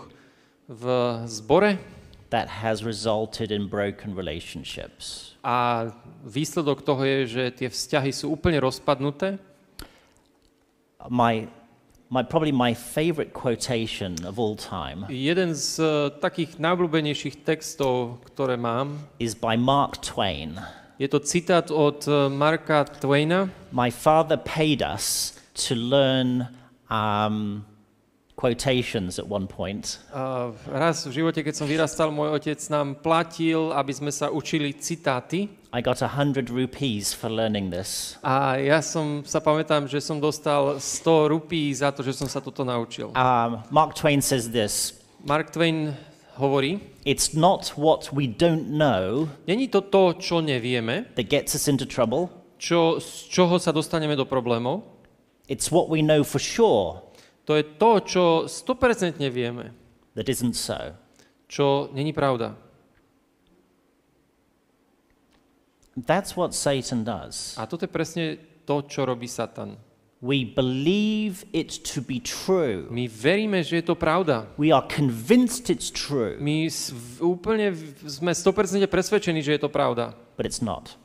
v zbore? that has resulted in broken relationships? A výsledok toho je, že tie vzťahy sú úplne rozpadnuté. My, my, probably my favorite quotation of all time Jeden z e, takých najobľúbenejších textov, ktoré mám, is by Mark Twain. Je to citát od e, Marka Twaina. My father paid us to learn um, quotations at one point. A raz v živote, keď som vyrastal, môj otec nám platil, aby sme sa učili citáty. I got a hundred rupees for learning this. A ja som sa pamätám, že som dostal 100 rupí za to, že som sa toto naučil. Um, Mark Twain says this Mark Twain hovorí, It's not what we don't know není to to, čo nevieme, that gets us into trouble, čo, z čoho sa dostaneme do problémov. it's what we know for sure To je to, čo 100% vieme, that isn't so. čo není pravda. That's what Satan does. A toto je presne to, čo robí Satan. We believe it to be true. My veríme, že je to pravda. We are convinced it's true, My úplne sme 100% presvedčení, že je to pravda. but it's not.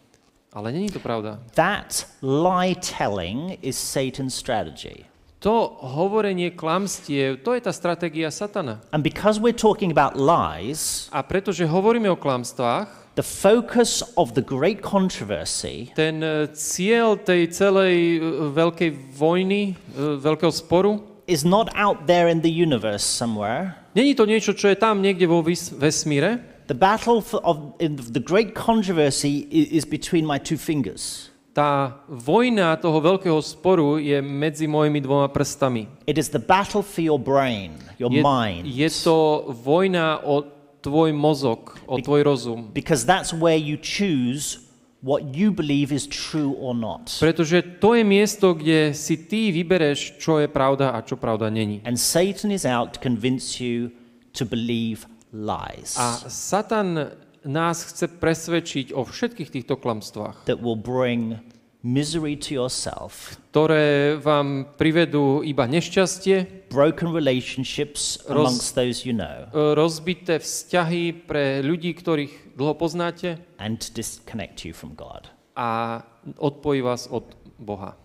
Ale není to pravda. That lie telling is Satan's strategy. To hovorenie klamstiev, to je tá stratégia Satana. And because we're talking about lies, A pretože hovoríme o klamstvách, the focus of the great controversy ten e, cieľ tej celej e, veľkej vojny, e, veľkého sporu, is not out there in the universe somewhere. není to niečo, čo je tam niekde vo vesmíre. The battle for, of the great controversy is between my two fingers. Tá vojna toho veľkého sporu je medzi mojimi dvoma prstami. It is the battle for your brain, your Je, mind. je to vojna o tvoj mozog, o tvoj rozum. Because that's where you choose what you believe is true or not. Pretože to je miesto, kde si ty vybereš, čo je pravda a čo pravda není. And Satan is out to convince you to believe lies A Satan nás chce presvedčiť o všetkých týchto klamstvách, that will bring misery to yourself, ktoré vám privedú iba nešťastie, broken relationships Roz- amongst those you know, e, rozbité vzťahy pre ľudí, ktorých dlho poznáte and disconnect you from God. a odpojí vás od Boha.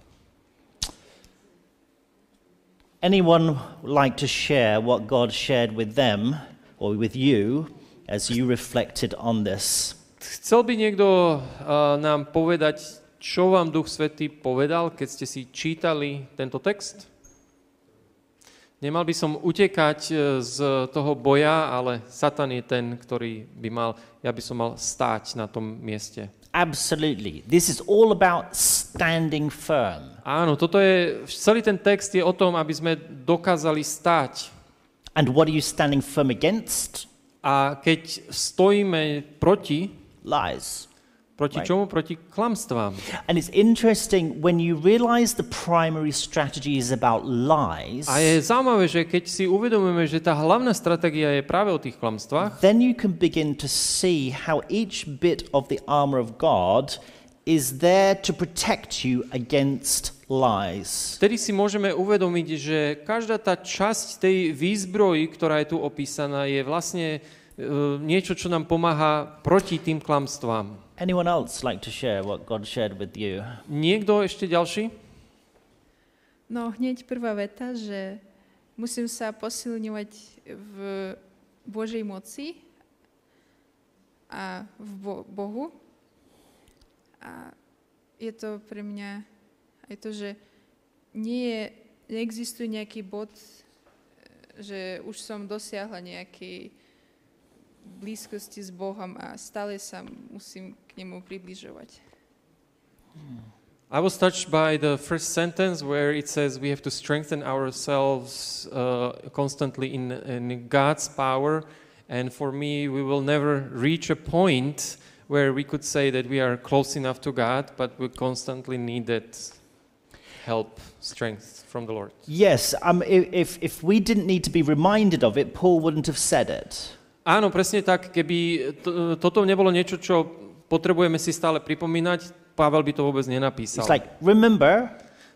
Anyone like to share what God shared with them or with you as you reflected on this? Chcel by niekto uh, nám povedať, čo vám Duch Svetý povedal, keď ste si čítali tento text? Nemal by som utekať e, z toho boja, ale Satan je ten, ktorý by mal, ja by som mal stáť na tom mieste. Absolutely. This is all about standing firm. Áno, toto je, celý ten text je o tom, aby sme dokázali stáť. And what are you standing firm against? A keď stojíme proti, Lies. Proti Right. čomu? Proti klamstvám. And it's interesting when you realize the primary strategy is about lies, A je zaujímavé, že keď si uvedomíme, že tá hlavná stratégia je práve o tých klamstvách, then you can begin to see how each bit of the armor of God is there to protect you against lies. Vtedy si môžeme uvedomiť, že každá tá časť tej výzbroji, ktorá je tu opísaná, je vlastne e, niečo, čo nám pomáha proti tým klamstvám. Anyone else like to share what God shared with you? Niekto ešte ďalší? No hneď prvá veta, že musím sa posilňovať v Božej moci a v Bo- Bohu. A je to pre mňa aj to, že nie je, neexistuje nejaký bod, e, že už som dosiahla nejakej blízkosti s Bohom a stále sa musím k nemu približovať. I was touched by the first sentence where it says we have to strengthen ourselves uh, constantly in, in God's power. And for me, we will never reach a point where we could say that we are close enough to God, but we constantly need that help, strength from the Lord. Yes, um, if, if we didn't need to be reminded of it, Paul wouldn't have said it. Áno, presne tak. Keby to, toto nebolo niečo, čo potrebujeme si stále pripomínať, Pavel by to vôbec nenapísal. It's like, remember,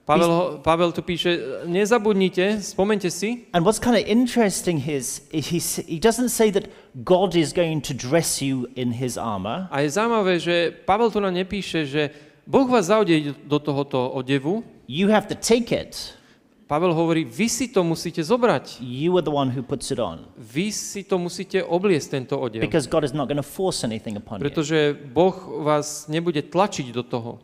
Pavel, ho- Pavel tu píše, nezabudnite, spomente si, and what's kind of interesting is, he, he doesn't say that God is going to dress you in his armor. A je zaujímavé, že Pavel tu nám nepíše, že Boh vás zaudie do tohoto odevu. You have to take it. Pavel hovorí, vy si to musíte zobrať. You are the one who puts it on. Vy si to musíte obliesť, tento odev. Because God is not going to force anything upon you. Pretože Boh vás nebude tlačiť do toho.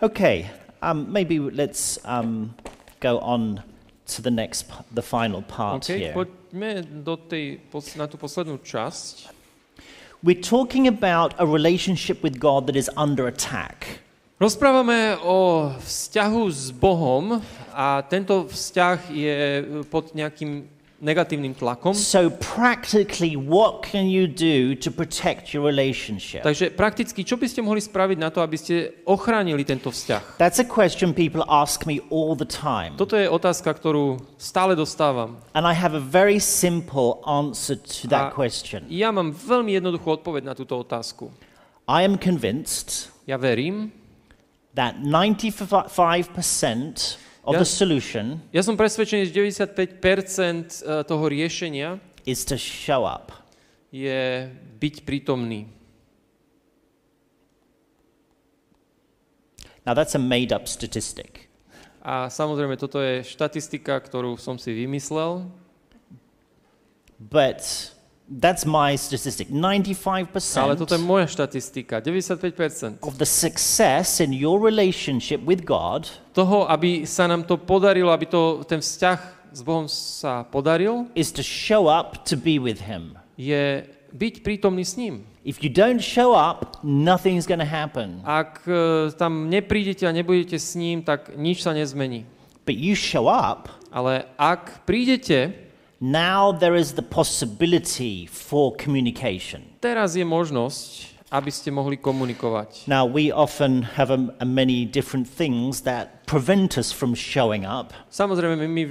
Okay, um, maybe let's um, go on to the next, the final part Okay, here. poďme do tej, na tú poslednú časť. We're talking about a relationship with God that is under attack. Rozprávame o vzťahu s Bohom a tento vzťah je pod nejakým negatívnym tlakom. So, practically, what can you do to protect your relationship? Takže prakticky, čo by ste mohli spraviť na to, aby ste ochránili tento vzťah? That's a question people ask me all the time. Toto je otázka, ktorú stále dostávam. And I have a very simple answer to that A- question. Ja mám veľmi jednoduchú odpoveď na túto otázku. I am convinced Ja verím, that 95% of Yeah. the solution ja som presvedčený, že 95% eh, toho riešenia is to show up. je byť prítomný. Now, that's a made up statistic. A samozrejme, toto je štatistika, ktorú som si vymyslel, But that's my statistic. 95% ale toto je moja štatistika. 95% of the success in your relationship with God toho, aby sa nám to podarilo, aby to, ten vzťah s Bohom sa podaril, is to show up to be with Him. je byť prítomný s ním. If you don't show up, nothing's going to happen. Ak e, tam neprídete a nebudete s ním, tak nič sa nezmení. But you show up, Ale ak prídete, now there is the possibility for communication. teraz je možnosť, aby ste mohli komunikovať. Now, we often have a, a many different things that prevent us from showing up. Samozrejme, my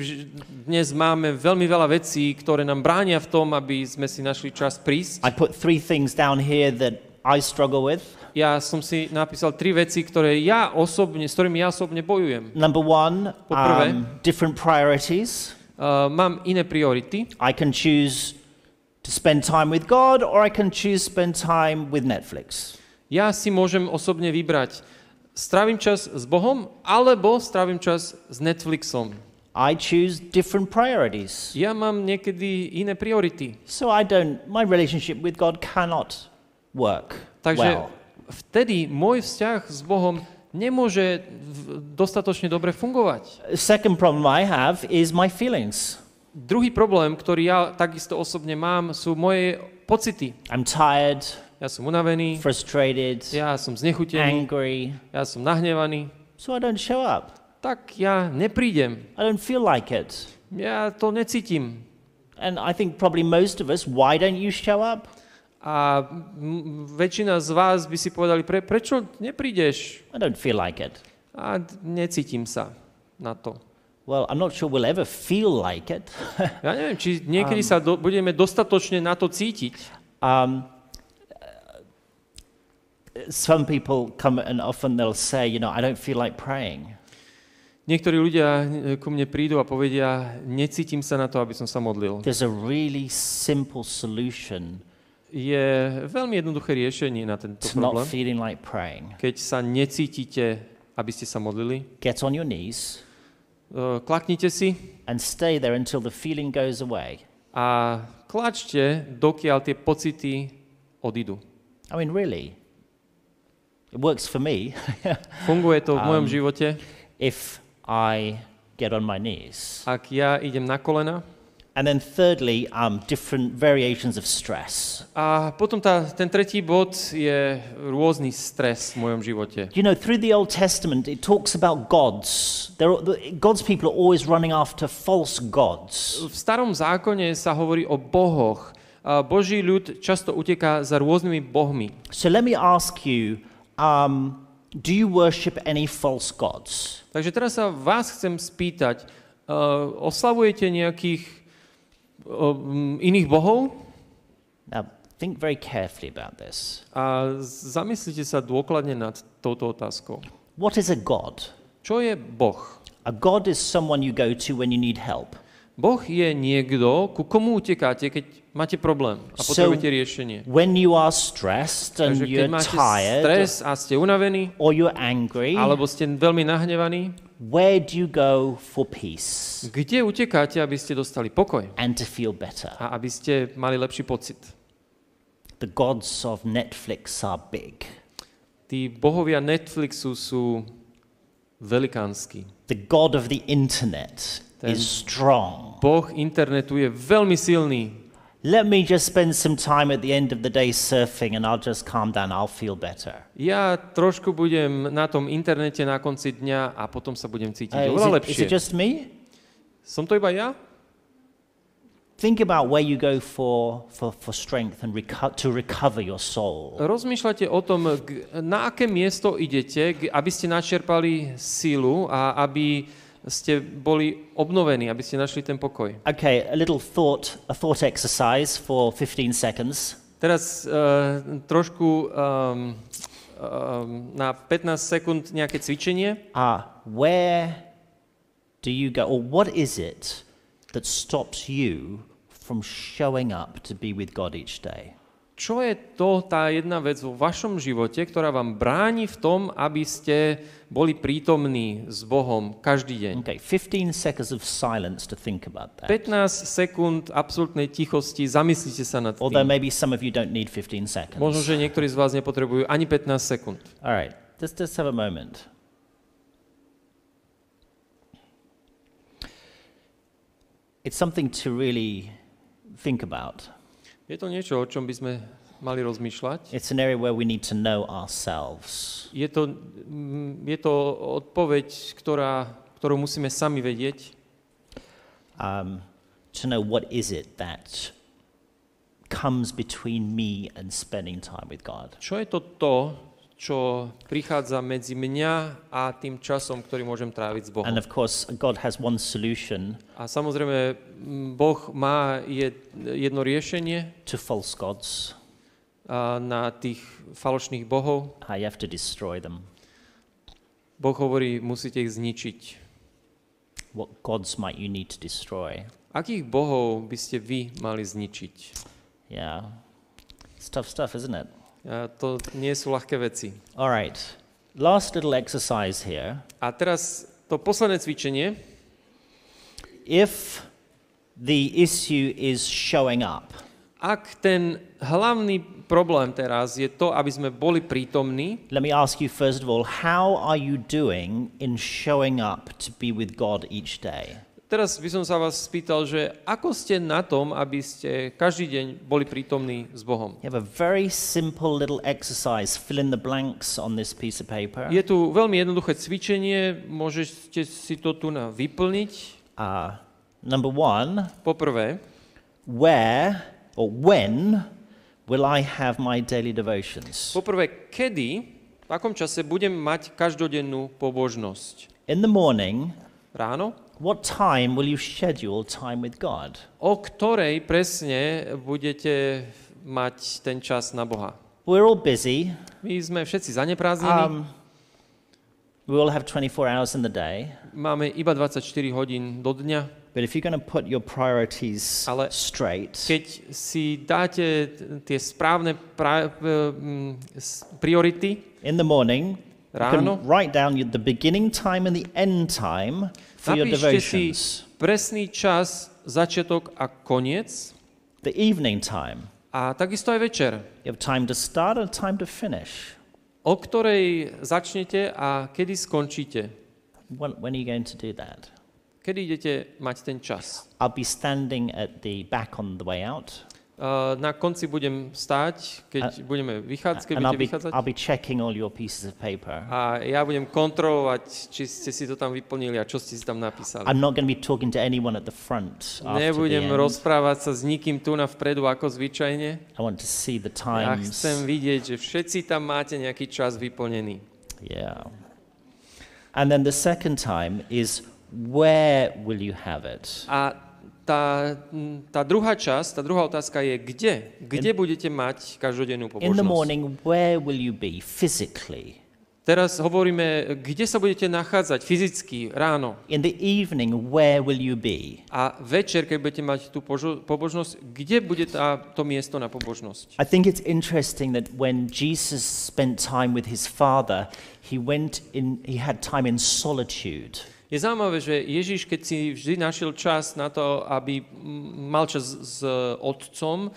dnes máme veľmi veľa vecí, ktoré nám bránia v tom, aby sme si našli čas prísť. I put three things down here that I struggle with. Ja som si napísal tri veci, ktoré ja osobne, s ktorými ja osobne bojujem. Number one, um, different priorities. Uh, mám iné priority. I can choose to spend time with God or I can choose spend time with Netflix. Ja si môžem osobne vybrať, strávim čas s Bohom, alebo strávim čas s Netflixom. I choose different priorities. Ja mám niekedy iné priority. So I don't, my relationship with God cannot work Takže well. vtedy môj vzťah s Bohom nemôže dostatočne dobre fungovať. Second problem I have is my feelings. Druhý problém, ktorý ja takisto osobne mám, sú moje pocity. I'm tired, Ja som unavený, frustrated, ja som znechutený, angry, ja som nahnevaný. so I don't show up. Tak ja neprídem. I don't feel like it. Ja to necítim. And I think probably most of us, why don't you show up? A väčšina z vás by si povedali, pre, prečo neprídeš? I don't feel like it. A necítim sa na to. Well, I'm not sure we'll ever feel like it. Ja neviem, či niekedy sa do, budeme dostatočne na to cítiť. um, some people come and often they'll say, you know, I don't feel like praying. Niektorí ľudia ku mne prídu a povedia, necítim sa na to, aby som sa modlil. There's a really simple solution Je veľmi jednoduché riešenie na tento to not problém. feeling like praying. Keď sa necítite, aby ste sa modlili, Get on your knees e, klaknite si and stay there until the feeling goes away. a klačte, dokiaľ tie pocity odídu. I mean, really. It works for me Funguje to v mojom Um, živote. if I get on my knees. Ak ja idem na kolena, And then, thirdly, um, different variations of stress. A potom tá, ten tretí bod je rôzny stres v mojom živote. You know, through the Old Testament, it talks about gods. Are, God's people are always running after false gods. V starom zákone sa hovorí o bohoch. Boží ľud často uteká za rôznymi bohmi. So let me ask you um, do you worship any false gods? Takže teraz sa vás chcem spýtať, uh, oslavujete nejakých iných bohov? Now, think very carefully about this. A zamyslite sa dôkladne nad touto otázkou. What is a god? Čo je boh? A god is someone you go to when you need help. Boh je niekto, ku komu utekáte, keď máte problém a So- potrebujete riešenie. When you are stressed and Takže keď you're máte tired stres a ste unavení, or you're angry, alebo ste veľmi nahnevaní, where do you go for peace kde utekáte, aby ste dostali pokoj and to feel better? a aby ste mali lepší pocit? The gods of Netflix are big. Tí bohovia Netflixu sú velikánsky. The god of the internet Ten- is strong. Boh internetu je veľmi silný. Let me just spend some time at the end of the day surfing and I'll just calm down, I'll feel better. Ja trošku budem na tom internete na konci dňa a potom sa budem cítiť Uh, oveľa it, is lepšie. it just me? Som to iba ja? Think about where you go for, for, for strength and reco- to recover your soul. Rozmýšľate o tom, na aké miesto idete, aby ste načerpali sílu a aby ste boli obnovení, aby ste našli ten pokoj. Okay, a little thought, a thought exercise for 15 seconds. Teraz uh, trošku um, um, na 15 sekúnd nejaké cvičenie. Uh, where do you go, or what is it that stops you from showing up to be with God each day? Čo je to tá jedna vec vo vašom živote, ktorá vám bráni v tom, aby ste boli prítomní s Bohom každý deň? Okay, 15 seconds of silence to think about that. 15 sekúnd absolútnej tichosti, zamyslite sa nad Although tým. maybe some of you don't need 15 seconds. Možno, že niektorí z vás nepotrebujú ani 15 sekúnd. All right, let's just have a moment. It's something to really think about. Je to niečo, o čom by sme mali rozmýšľať. It's an area where we need to know ourselves. Je to, mm, je to odpoveď, ktorá, ktorú musíme sami vedieť. Um, to know what is it that comes between me and spending time with God. Čo je to to, čo prichádza medzi mňa a tým časom, ktorý môžem tráviť s Bohom. And of course, God has one solution A samozrejme, Boh má jed, jedno riešenie to false gods. Na tých falošných bohov. Uh, you have to destroy them. Boh hovorí, musíte ich zničiť. What gods might you need to destroy? Akých bohov by ste vy mali zničiť? Yeah. It's tough stuff, isn't it? A to nie sú ľahké veci. All right. Last little exercise here. A teraz to posledné cvičenie. If the issue is showing up, Ak ten hlavný problém teraz je to, aby sme boli prítomní, let me ask you first of all, how are you doing in showing up to be with God each day? teraz by som sa vás spýtal, že ako ste na tom, aby ste každý deň boli prítomní s Bohom? You have a very simple little exercise. Fill in the blanks on this piece of paper. Je tu veľmi jednoduché cvičenie, môžete si to tu na vyplniť. Uh, number one, Poprvé, where or when will I have my daily devotions? poprvé, kedy, v akom čase budem mať každodennú pobožnosť? In the morning, Ráno? what time will you schedule time with God? O ktorej presne budete mať ten čas na Boha? We're all busy. My sme všetci zaneprázdnení, Um, we all have 24 hours in the day. máme iba 24 hodín do dňa. But if you're going to put your priorities Ale straight, Keď si dáte tie správne pra- mm, priority in the morning, you ráno, can write down the beginning time and the end time for your napíšte si devotions. presný čas, začiatok a koniec The evening time. a takisto aj večer, You have time to start and time to finish. o ktorej začnete a kedy skončíte. When, when are you going to do that? Kedy idete mať ten čas? I'll be standing at the back on the way out, Uh, Na konci budem stáť, keď budeme vychádzať, keď budete be, vychádzať. I'll be checking all your pieces of paper. A ja budem kontrolovať, či ste si to tam vyplnili a čo ste si tam napísali. I'm not going to be talking to anyone at the front the Nebudem end. rozprávať sa s nikým tu na vpredu ako zvyčajne. I want to see the Ja times. chcem vidieť, že všetci tam máte nejaký čas vyplnený. Yeah. And then the second time is where will you have it? A tá, tá druhá časť, tá druhá otázka je, kde? Kde budete mať každodennú In the pobožnosť? morning, where will you be physically? Teraz hovoríme, kde sa budete nachádzať fyzicky ráno. In the evening, where will you be? A večer, keď budete mať tú požo- pobožnosť, kde bude tá, to miesto na pobožnosť? I think it's interesting that when Jesus spent time with his Father, he went in, he had time in solitude. Je zaujímavé, že Ježiš, keď si vždy našiel čas na to, aby mal čas s otcom,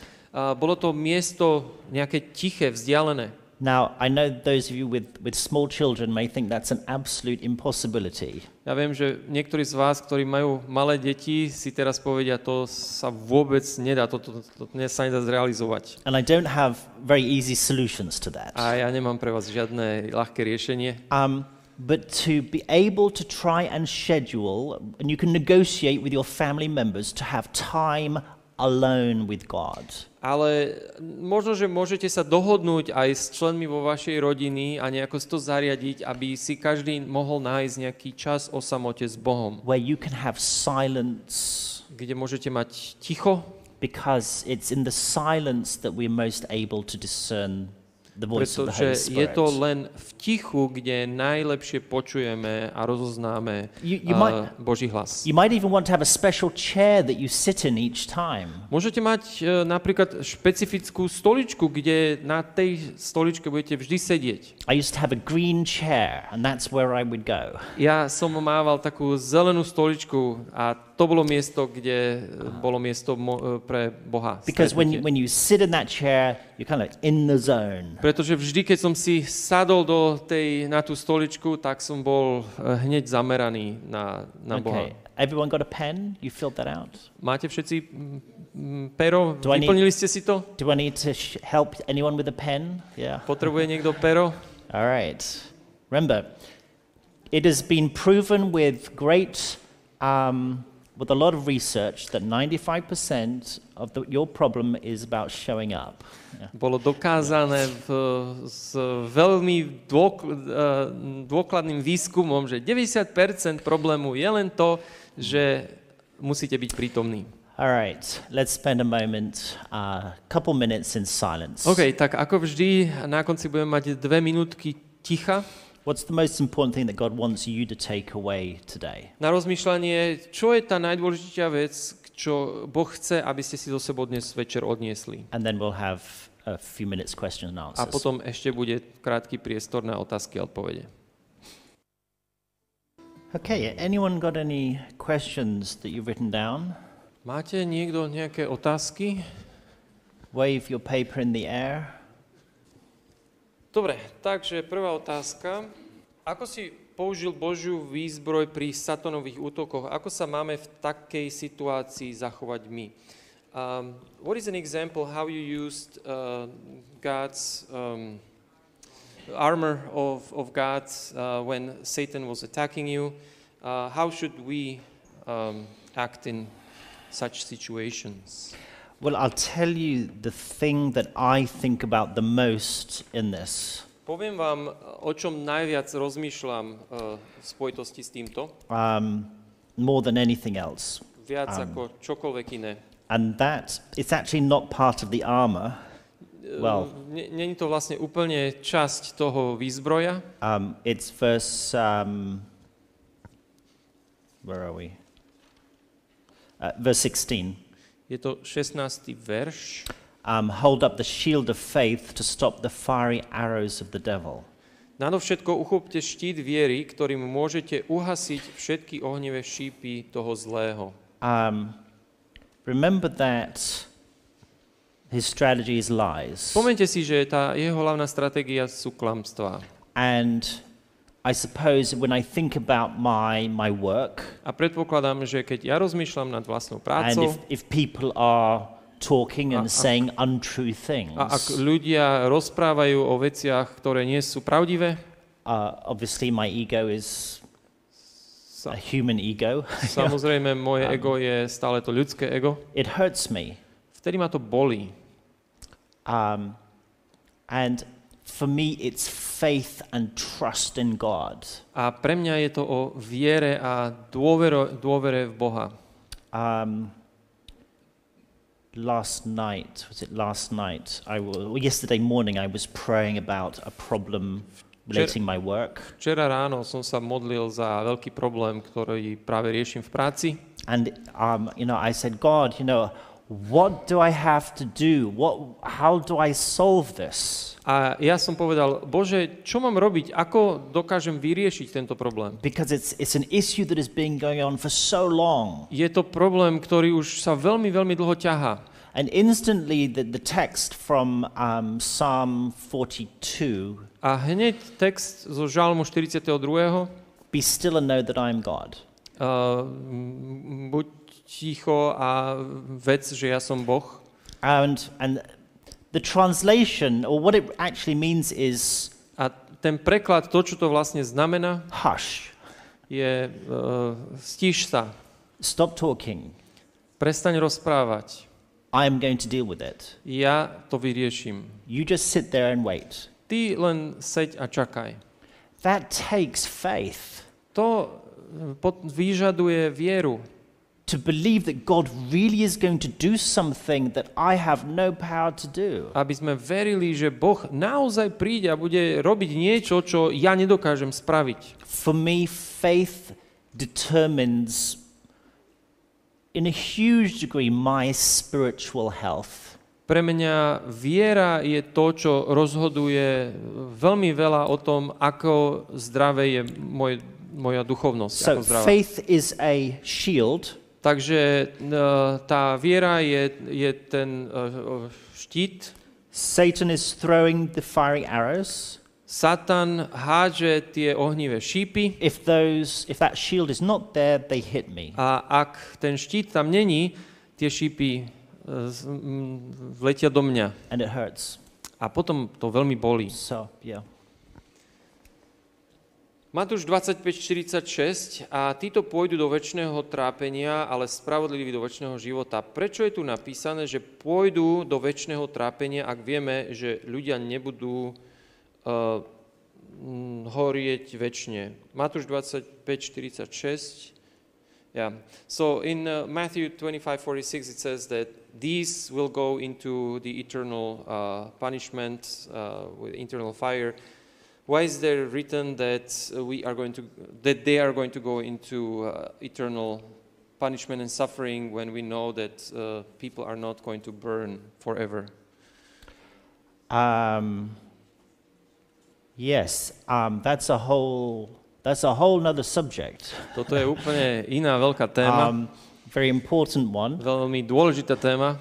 bolo to miesto nejaké tiché, vzdialené. Now, I know those of you with, with small children may think that's an absolute impossibility. Ja viem, že niektorí z vás, ktorí majú malé deti, si teraz povedia, to sa vôbec nedá, to, to, to, to sa nedá zrealizovať. And I don't have very easy solutions to that. A ja nemám pre vás žiadne ľahké riešenie. Um, but to be able to try and schedule, and you can negotiate with your family members to have time alone with God. Ale možno, že môžete sa dohodnúť aj s členmi vo vašej rodiny a nejako to zariadiť, aby si každý mohol nájsť nejaký čas o samote s Bohom, where you can have silence. Kde môžete mať ticho, because it's in the silence that we're most able to discern the voice of the Holy pretože je Spirit. to len v tichu, kde najlepšie počujeme a rozoznáme You- you uh, Boží hlas. You might even want to have a special chair that you sit in each time. Môžete mať uh, napríklad špecifickú stoličku, kde na tej stoličke budete vždy sedieť. I used to have a green chair, and that's where I would go. Ja som mával takú zelenú stoličku a to bolo miesto, kde uh, bolo miesto uh, pre Boha. Because when when you sit in that chair, you're kind of in the zone. Pretože vždy, keď som si sadol do tej, na tú stoličku, tak som bol uh, hneď zameraný na, na Boha. Okay. Everyone got a pen? You filled that out? Máte všetci mm, mm, pero? Do I need- Vyplnili ste si to? Do I need to help anyone with a pen? Yeah. Potrebuje niekto pero? All right. Remember, it has been proven with great, um, with a lot of research that 95% of the, your problem is about showing up. Yeah. Bolo dokázané v, s veľmi dôk, eh, dôkladným výskumom, že 90% problému je len to, že musíte byť prítomní. All right, let's spend a moment, a uh, couple minutes in silence. OK, tak ako vždy, na konci budeme mať dve minútky ticha. What's the most important thing that God wants you to take away today? Na rozmýšľanie, čo je tá najdôležitejšia vec, čo Boh chce, aby ste si zo sebou dnes večer odniesli. And then we'll have a few minutes question and A answers. potom ešte bude krátky priestor na otázky a odpovede. Okay, anyone got any questions that you've written down? Máte niekto nejaké otázky? Wave your paper in the air. Dobre, takže prvá otázka. Ako si použil Božiu výzbroj pri satanových útokoch? Ako sa máme v takej situácii zachovať my? Um, what is an example how you used uh, God's um, armor of, of God uh, when Satan was attacking you? Uh, how should we um, act in such situations? Well, I'll tell you the thing that I think about the most in this. Poviem vám, o čom najviac rozmýšľam uh, v spojitosti s týmto, Um, more than anything else. viac ako čokoľvek iné. And that it's actually not part of the armor. Well- Uh, Není to vlastne úplne časť toho výzbroja. Um, it's verse. Um, where are we? Uh, verse 16. Je to 16. verš. Um, hold up the shield of faith to stop the fiery arrows of the devil. Nadovšetko uchopte štít viery, ktorým môžete uhasiť všetky ohnivé šípy toho zlého. Um, remember that his strategy is lies. Spomente si, že tá jeho hlavná stratégia sú klamstvá. And I suppose when I think about my, my work, A predpokladám, že keď ja rozmýšľam nad vlastnou and prácou if, if people are talking and saying untrue things, a ak ľudia rozprávajú o veciach, ktoré nie sú pravdivé, uh, obviously my ego is sa, a human ego. samozrejme moje ego je stále to ľudské ego, it hurts me. vtedy ma to bolí. Um, and for me, it's faith and trust in God. A pre mňa je to o viere a dôvero, dôvere v Boha. Um, last night, was it last night? I well, yesterday morning, I was praying about a problem relating my work, Včera ráno som sa modlil za veľký problém, ktorý práve riešim v práci. and um, you know, I said, God, you know, what do I have to do? What? How do I solve this? A ja som povedal, Bože, čo mám robiť? Ako dokážem vyriešiť tento problém? Because it's it's an issue that has been going on for so long. Je to problém, ktorý už sa veľmi, veľmi dlho ťahá. And instantly, the, the text from um, Psalm 42 A hneď text zo Žalmu 42. Be still and know that I am God. Uh, buď ticho a vec, že ja som Boh. And, and the translation, or what it actually means, is A ten preklad, to, čo to vlastne znamená, hush, je uh, stíš sa, stop talking. prestaň rozprávať, I am going to deal with it. ja to vyrieším. You just sit there and wait. Ty len seď a čakaj. That takes faith To pot- vyžaduje vieru. To believe that God really is going to do something that I have no power to do. Aby sme verili, že Boh naozaj príde a bude robiť niečo, čo ja nedokážem spraviť. For me, faith determines, in a huge degree, my spiritual health. Pre mňa viera je to, čo rozhoduje veľmi veľa o tom, ako zdravé je moje, moja duchovnosť. So ako zdravá. faith is a shield Takže e, tá viera je, je ten e, štít. Satan is throwing the fiery arrows. Satan hádže tie ohnivé šípy If those if that shield is not there, they hit me. a ak ten štít tam není, tie šípy e, vletia do mňa. And it hurts. A potom to veľmi bolí. So yeah. Matúš 25.46 a títo pôjdu do väčšného trápenia, ale spravodliví do väčšného života. Prečo je tu napísané, že pôjdu do väčšného trápenia, ak vieme, že ľudia nebudú uh, horieť väčšine? Matúš 25.46 Yeah. So in uh, Matthew 25:46 it says that these will go into the eternal uh, punishment uh, with eternal fire. Why is there written that uh, we are going to that they are going to go into uh, eternal punishment and suffering when we know that uh, people are not going to burn forever? Um, yes, um, that's a whole that's a whole nother subject. Toto je úplne iná veľká téma, Um, very important one. veľmi dôležitá téma.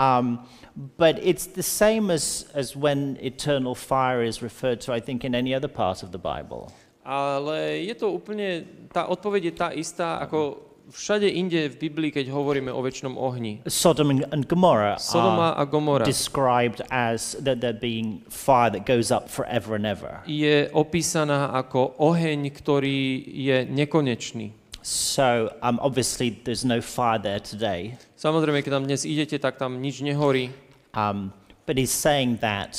Um, but it's the same as, as when eternal fire is referred to, I think, in any other part of the Bible. Ale je to úplne, tá odpoveď je tá istá ako všade inde v Biblii, keď hovoríme o väčšnom ohni. Sodom and, Gomorrah Sodoma a Gomora described as that there being fire that goes up forever and ever. je opísaná ako oheň, ktorý je nekonečný. So um, obviously there's no fire there today. Samozrejme, keď tam dnes idete, tak tam nič nehorí, Um, but he's saying that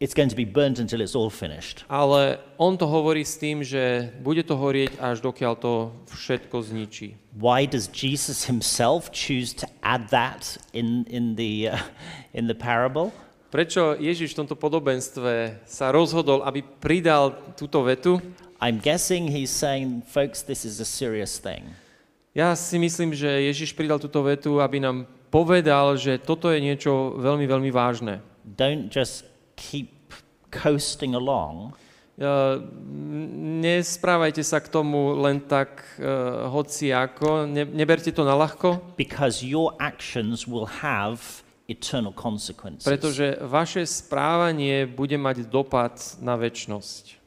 it's going to be burnt until it's all finished. ale on to hovorí s tým, že bude to horieť, až dokiaľ to všetko zničí. Why does Jesus himself choose to add that in, in, the, uh, in the parable? Prečo Ježiš v tomto podobenstve sa rozhodol, aby pridal túto vetu? I'm guessing he's saying, folks, this is a serious thing. Ja si myslím, že Ježiš pridal túto vetu, aby nám povedal, že toto je niečo veľmi, veľmi vážne. Don't just keep coasting along Uh, Nesprávajte sa k tomu len tak uh, hoci ako, ne, neberte to na ľahko, because your actions will have eternal consequences. pretože vaše správanie bude mať dopad na väčnosť.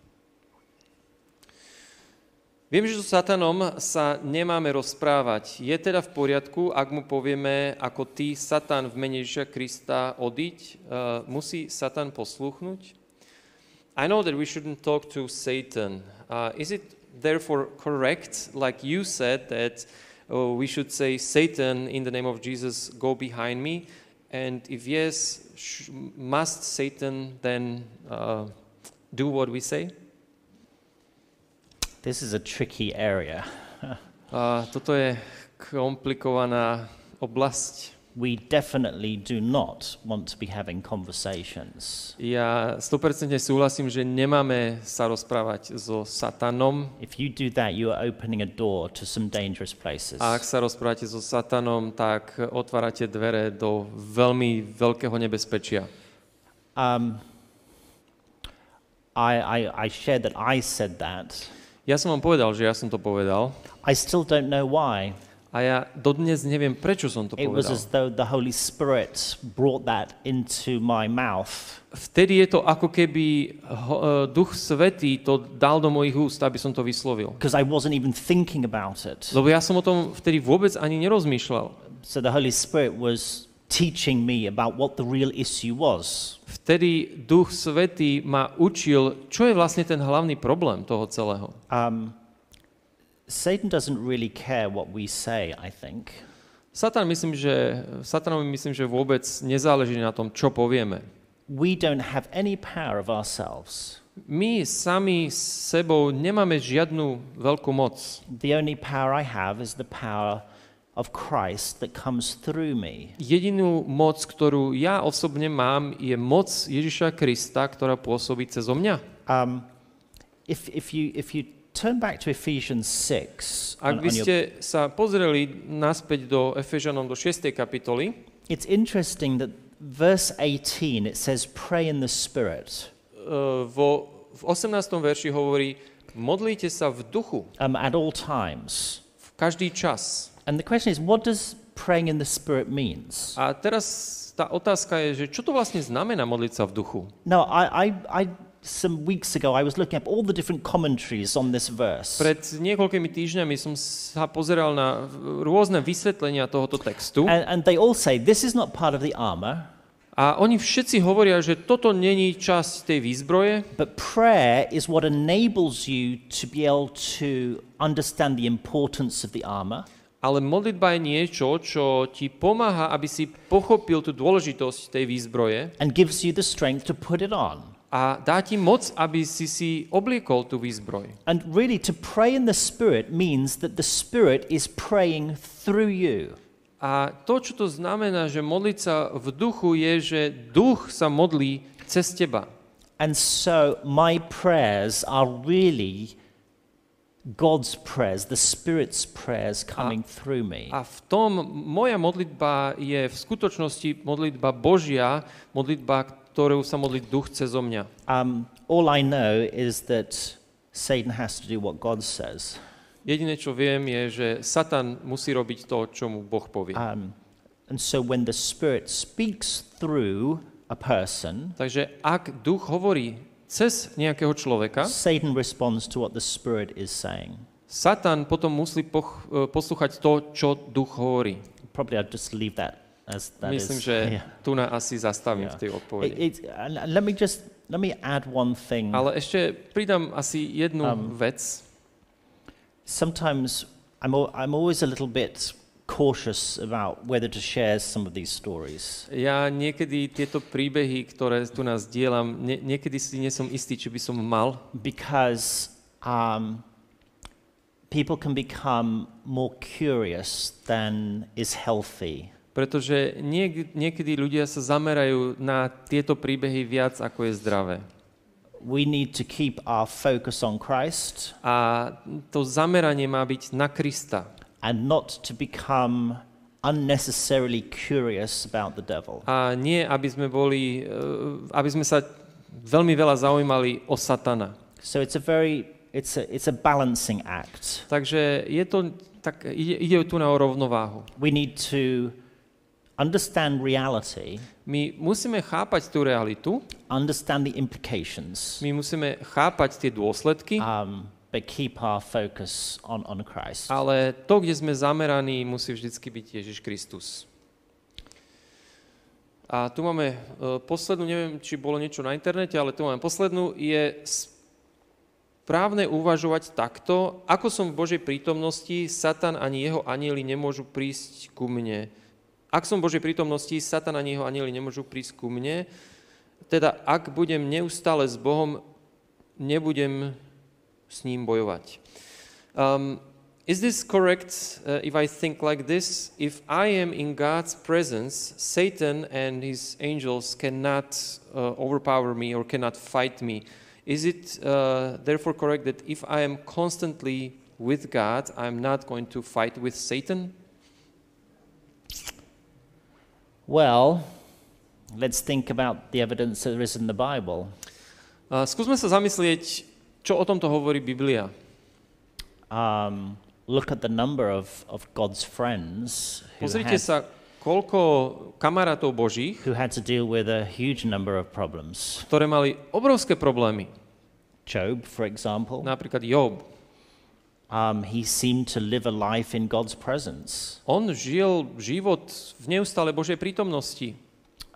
Viem, že so Satanom sa nemáme rozprávať. Je teda v poriadku, ak mu povieme, ako ty, Satan v mene Ježiša Krista, odiť? Uh, musí Satan posluchnúť? I know that we shouldn't talk to Satan. Uh, is it therefore correct, like you said, that uh, we should say, Satan, in the name of Jesus, go behind me? And if yes, must Satan then do what we say? This is a tricky area. Uh, toto je komplikovaná oblasť. We definitely do not want to be having conversations. Ja 100% súhlasím, že nemáme sa rozprávať so Satanom. If you do that, you are opening a door to some dangerous places. A ak sa rozprávate so Satanom, tak otvárate dvere do veľmi veľkého nebezpečia. Um, I, I, I shared that I said that. Ja som vám povedal, že ja som to povedal I still don't know why. a ja dodnes neviem, prečo som to It was povedal. as though the Holy Spirit brought that into my mouth. Vtedy je to ako keby ho, e, Duch Svetý to dal do mojich úst, aby som to vyslovil. Because I wasn't even thinking about it. Lebo ja som o tom vtedy vôbec ani nerozmýšľal. So the Holy Spirit was teaching me about what the real issue was. Vtedy Duch Svetý ma učil, čo je vlastne ten hlavný problém toho celého. Um, Satan doesn't really care what we say, I think. Satan myslím, že, Satanovi myslím, že vôbec nezáleží na tom, čo povieme. We don't have any power of ourselves. My sami s sebou nemáme žiadnu veľkú moc. The only power I have is the power of Christ that comes through me. Jedinú moc, ktorú ja osobne mám, je moc Ježiša Krista, ktorá pôsobí cez mňa. Um, if, if, you, if you turn back to Ephesians 6, Ak on- by on your- ste sa pozreli naspäť do Efežanom, do 6. kapitoly, it's interesting that verse 18 it says, Pray in the Spirit. uh, vo, v 18. verši hovorí, modlite sa v duchu um, at all times. v každý čas. And the question is, what does praying in the Spirit means? A teraz tá otázka je, že čo to vlastne znamená modliť sa v duchu? No, I, I, I, some weeks ago, I was looking up all the different commentaries on this verse. Pred niekoľkými týždňami som sa pozeral na rôzne vysvetlenia tohoto textu And, and they all say this is not part of the armor, a oni všetci hovoria, že toto není časť tej výzbroje, but prayer is what enables you to be able to understand the importance of the armor ale modlitba je niečo, čo ti pomáha, aby si pochopil tú dôležitosť tej výzbroje and gives you the strength to put it on. a dá ti moc, aby si si obliekol tú výzbroj. And really, to pray in the Spirit means that the Spirit is praying through you. A to, čo to znamená, že modliť sa v duchu, je, že duch sa modlí cez teba. And so my prayers are really God's prayers, the Spirit's prayers coming through me. A v tom moja modlitba je v skutočnosti modlitba Božia, modlitba, ktorú sa modlí duch cez mňa. Um, all I know is that Satan has to do what God says. Jediné, čo viem, je, že Satan musí robiť to, čo mu Boh povie. Um, and so when the Spirit speaks through a person, Takže ak duch hovorí cez nejakého človeka, Satan responds to what the Spirit is saying. Satan potom musí poch- e, poslúchať to, čo duch hovorí. Probably I'll just leave that as that Myslím, is- že yeah. tu na asi zastavím Yeah. v tej It, odpovedi. it, and let me just let me add one thing. Ale ešte pridám asi jednu Um, vec. Sometimes I'm I'm always a little bit cautious about whether to share some of these stories. Ja niekedy tieto príbehy, ktoré tu nás dielam, nie, niekedy si nie som istý, či by som mal, because um, people can become more curious than is healthy. pretože niek- niekedy ľudia sa zamerajú na tieto príbehy viac, ako je zdravé. We need to keep our focus on Christ A to zameranie má byť na Krista. And not to become unnecessarily curious about the devil. A nie, aby sme boli, eh, aby sme sa veľmi veľa zaujímali o Satana. So it's a very it's a it's a balancing act. Takže je to, tak ide, ide tu na o rovnováhu. We need to understand reality, My musíme chápať tú realitu, understand the implications, my musíme chápať tie dôsledky, um, but keep our focus on, on Christ. ale to, kde sme zameraní, musí vždycky byť Ježiš Kristus. A tu máme uh, poslednú, neviem, či bolo niečo na internete, ale tu máme poslednú, je správne uvažovať takto, ako som v Božej prítomnosti, Satan ani jeho anieli nemôžu prísť ku mne. Ak som v Božej prítomnosti, Satan ani jeho anieli nemôžu prísť ku mne, teda ak budem neustále s Bohom, nebudem s ním bojovať. Um, is this correct uh, if I think like this? If I am in God's presence, Satan and his angels cannot uh, overpower me or cannot fight me. Is it uh, therefore correct that if I am constantly with God, I'm not going to fight with Satan? Well, let's think about the evidence there is in the Bible. Uh, skúsme sa zamyslieť, čo o tomto hovorí Biblia. Um, look at the number of, of God's friends who Pozrite had, sa, koľko kamarátov Božích, who had to deal with a huge number of problems. ktoré mali obrovské problémy. Job, for example, Napríklad Job. um, he seemed to live a life in God's presence. On žil život v neustále Božej prítomnosti.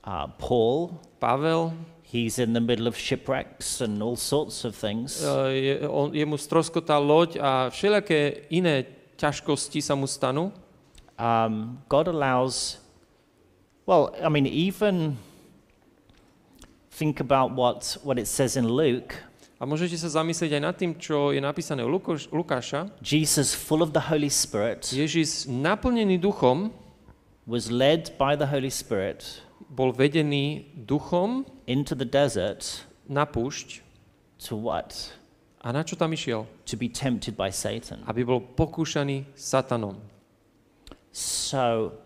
Uh, Paul, Pavel, he's in the middle of shipwrecks and all sorts of things. e, je, on, jemu stroskotá loď a všelijaké iné ťažkosti sa mu stanú. Um, God allows, well, I mean, even think about what, what it says in Luke. A môžete sa zamyslieť aj nad tým, čo je napísané u Lukáš, Lukáša. Jesus, full of the Holy Spirit, Ježiš naplnený duchom was led by the Holy Spirit bol vedený duchom into the desert na púšť. to what? A na čo tam išiel? To be tempted by Satan. Aby bol pokúšaný satanom. So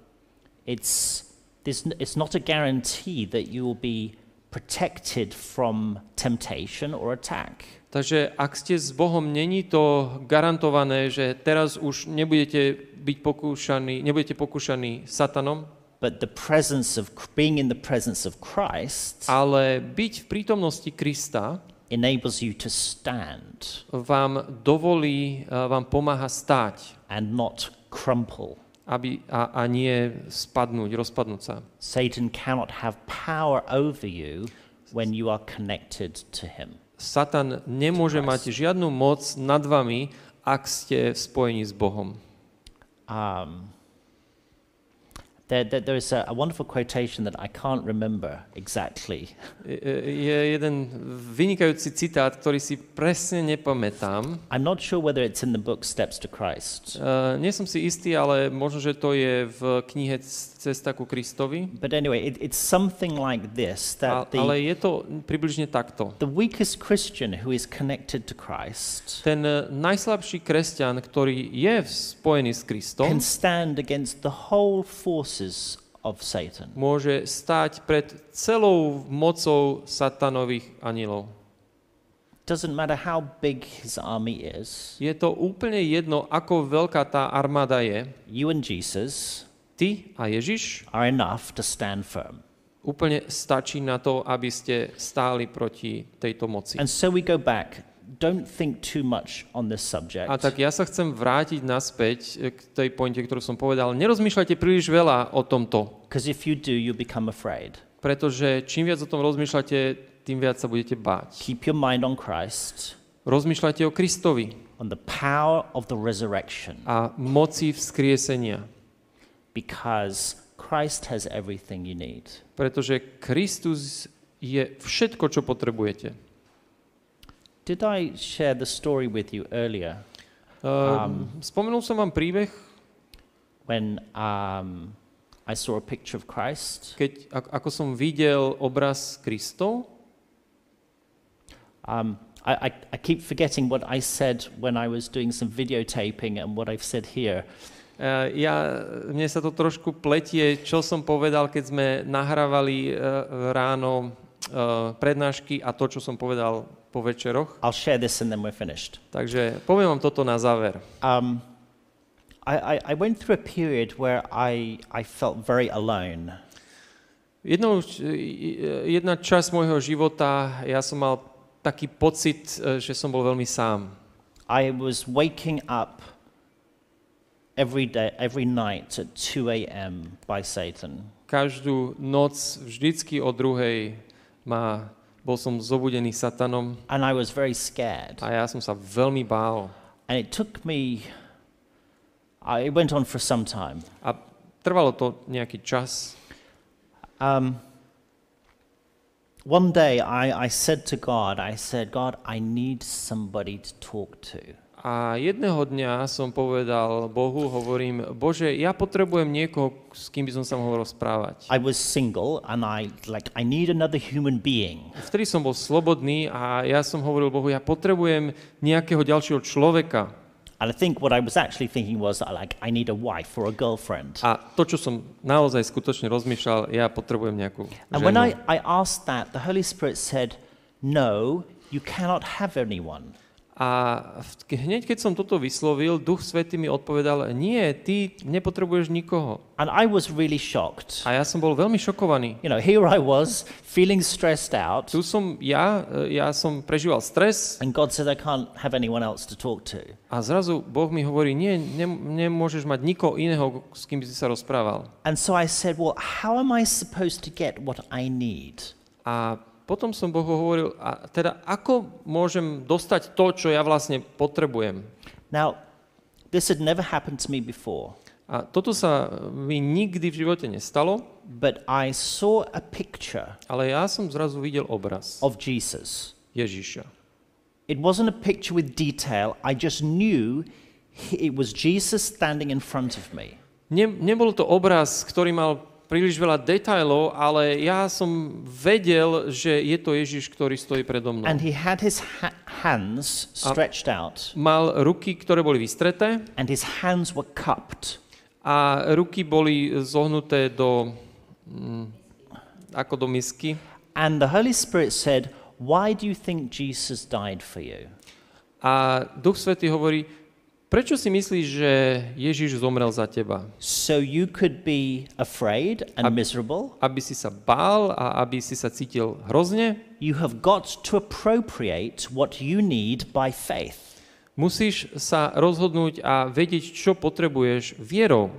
it's, this, it's not a guarantee that you will be protected from temptation or attack. Takže ak ste s Bohom, není to garantované, že teraz už nebudete byť pokúšaní, nebudete pokúšaní satanom, But the presence of being in the presence of Christ ale byť v prítomnosti Krista enables you to stand vám dovolí, eh, vám pomáha stáť and not crumple. aby, a, a nie spadnúť, rozpadnúť sa. Satan cannot have power over you when you are connected to him. Satan nemôže mať žiadnu moc nad vami, ak ste v spojení s Bohom. Um, There, there, there is a, a wonderful quotation that I can't remember exactly. Je- Je jeden vynikajúci citát, ktorý si presne nepamätám. I'm not sure whether it's in the book Steps to Christ. Uh, nie som si istý, ale možno, že to je v knihe Cesta ku Kristovi. But anyway, it, it's something like this A, that ale the, je to približne takto. the weakest Christian who is connected to Christ Ten eh, najslabší kresťan, ktorý je spojený s Kristom, can stand against the whole forces of Satan. môže stáť pred celou mocou satanových anilov. Doesn't matter how big his army is, Je to úplne jedno, ako veľká tá armáda je. you and Jesus Ty a Ježiš are enough to stand firm. úplne stačí na to, aby ste stáli proti tejto moci. And so we go back. Don't think too much on this subject. A tak ja sa chcem vrátiť naspäť eh, k tej pointe, ktorú som povedal. Nerozmýšľajte príliš veľa o tomto, Because if you do, you become afraid. pretože čím viac o tom rozmýšľate, tým viac sa budete báť. Keep your mind on Christ, Rozmýšľajte o Kristovi on the power of the resurrection, a moci vzkriesenia, because Christ has everything you need. pretože Kristus je všetko, čo potrebujete. Did I share the story with you earlier Um, spomenul som vám príbeh, when um, I saw a picture of Christ? keď, ak- ako som videl obraz Kristov. Um, I, I, I keep forgetting what I said when I was doing some videotaping and what I've said here. Uh, ja, mne sa to trošku pletie, čo som povedal, keď sme nahrávali uh, ráno uh, prednášky a to, čo som povedal po večeroch. I'll share this and then we're finished. Takže poviem vám toto na záver. Um, I, I, I went through a period where I, I felt very alone. Jednou, jedna časť môjho života, ja som mal taký pocit, eh, že som bol veľmi sám. I was waking up every day, every night at 2 a.m. by Satan. Každú noc, vždycky o druhej, ma, bol som zobudený satanom And I was very scared. a ja som sa veľmi bál. And it took me, I, it went on for some time. A trvalo to nejaký čas. Um, one day I, I said to God, I said, God, I need somebody to talk to. A jedného dňa som povedal Bohu, hovorím, Bože, ja potrebujem niekoho, s kým by som sa mohol rozprávať. I was single and I like I need another human being. Vtedy som bol slobodný a ja som hovoril Bohu, ja potrebujem nejakého ďalšieho človeka. And I think what I was actually thinking was uh, like I need a wife or a girlfriend. A to, čo som naozaj skutočne rozmýšľal, ja potrebujem nejakú And when I, ženu. I asked that, the Holy Spirit said, No, you cannot have anyone. A hneď, keď som toto vyslovil, Duch Svetý mi odpovedal, nie, ty nepotrebuješ nikoho. And I was really shocked. A ja som bol veľmi šokovaný. You know, here I was feeling stressed out, Tu som ja, e, ja som prežíval stres and God said, I can't have anyone else to talk to. a zrazu Boh mi hovorí, nie, ne, nemôžeš mať nikoho iného, s kým by si sa rozprával. And so I said, Well, how am I supposed to get what I need? A potom som Bohu hovoril, a teda ako môžem dostať to, čo ja vlastne potrebujem? Now, this had never happened to me before, A toto sa mi nikdy v živote nestalo, but I saw a picture ale ja som zrazu videl obraz of Jesus. Ježiša. It wasn't a picture with detail, I just knew it was Jesus standing in front of me. Ne, nebol to obraz, ktorý mal príliš veľa detajlov, ale ja som vedel, že je to Ježiš, ktorý stojí predo mnou. And he had his ha- hands stretched out, Mal ruky, ktoré boli vystreté and his hands were cupped. a ruky boli zohnuté do, mm, ako do misky. And the Holy Spirit said, Why do you think Jesus died for you? A Duch Svetý hovorí, prečo si myslíš, že Ježiš zomrel za teba? So you could be afraid and Ab- miserable. Aby si sa bál a aby si sa cítil hrozne? You have got to appropriate what you need by faith. Musíš sa rozhodnúť a vedieť, čo potrebuješ vierou.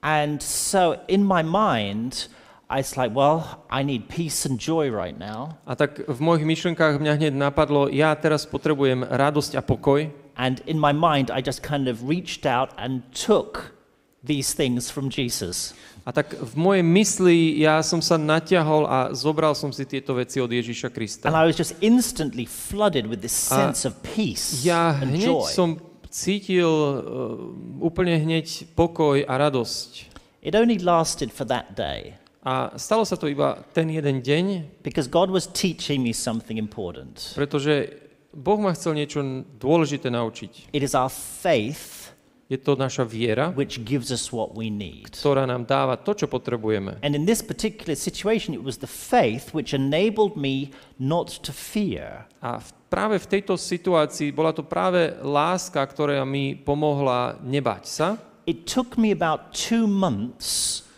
And so in my mind, I was like, well, I need peace and joy right now. A tak v mojich myšlenkách mňa hneď napadlo, ja teraz potrebujem radosť a pokoj. And in my mind, I just kind of reached out and took these things from Jesus. A tak v mojej mysli ja som sa natiahol a zobral som si tieto veci od Ježíša Krista. And I was just instantly flooded with this sense of peace Ja and hneď joy. som cítil uh, úplne hneď pokoj a radosť. It only lasted for that day A stalo sa to iba ten jeden deň, because God was teaching me something important. pretože Boh ma chcel niečo dôležité naučiť. It is our faith Je to naša viera, which gives us what we need. ktorá nám dáva to, čo potrebujeme. And in this particular situation, it was the faith which enabled me not to fear. A v, práve v tejto situácii bola to práve láska, ktorá mi pomohla nebať sa. It took me about two months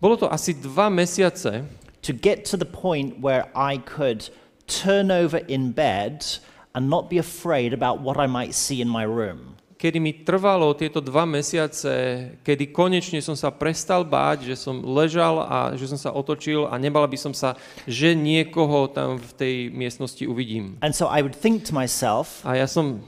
Bolo to asi dva mesiace, to get to the point where I could turn over in bed and not be afraid about what I might see in my room. kedy mi trvalo tieto dva mesiace, kedy konečne som sa prestal báť, že som ležal a že som sa otočil a nebal by som sa, že niekoho tam v tej miestnosti uvidím. And so I would think to myself, A ja som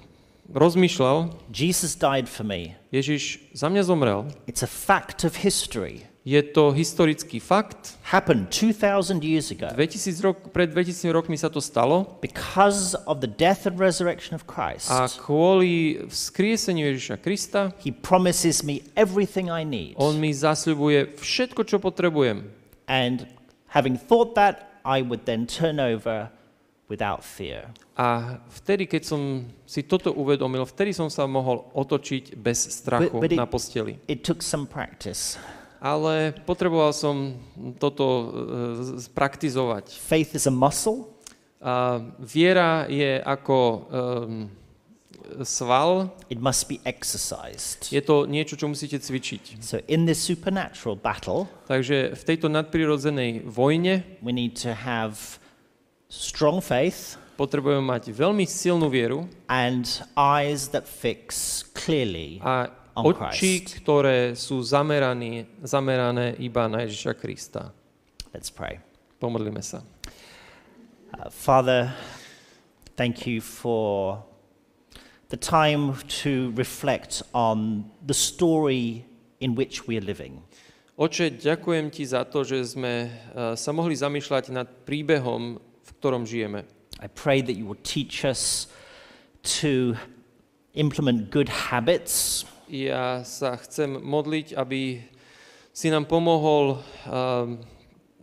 rozmýšľal, Jesus died for me. Ježiš za mňa zomrel. It's a fact of history. Je to historický fakt. Happened 2,000 years ago. 2000 rok, pred 2000 rokmi sa to stalo Because of the death and resurrection of Christ, a kvôli vzkrieseniu Ježiša Krista He promises me everything I need. on mi zasľubuje všetko, čo potrebujem. And having thought that, I would then turn over without fear. A vtedy, keď som si toto uvedomil, vtedy som sa mohol otočiť bez strachu But- but it- na posteli. It took some practice. Ale potreboval som toto e, z- praktizovať. Faith is a muscle, A viera je ako um, sval, it must be exercised. je to niečo, čo musíte cvičiť. So, in this supernatural battle, Takže v tejto nadprirodzenej vojne we need to have strong faith potrebujeme mať veľmi silnú vieru and eyes that fix clearly a on oči, Christ. ktoré sú zamerané, zamerané iba na Ježiša Krista. Let's pray. Pomodlíme sa. Uh, Father, thank you for the time to reflect on the story in which we are living. Oče, ďakujem ti za to, že sme eh, sa mohli zamýšľať nad príbehom, v ktorom žijeme. I pray that you will teach us to implement good habits, Ja sa chcem modliť, aby si nám pomohol um,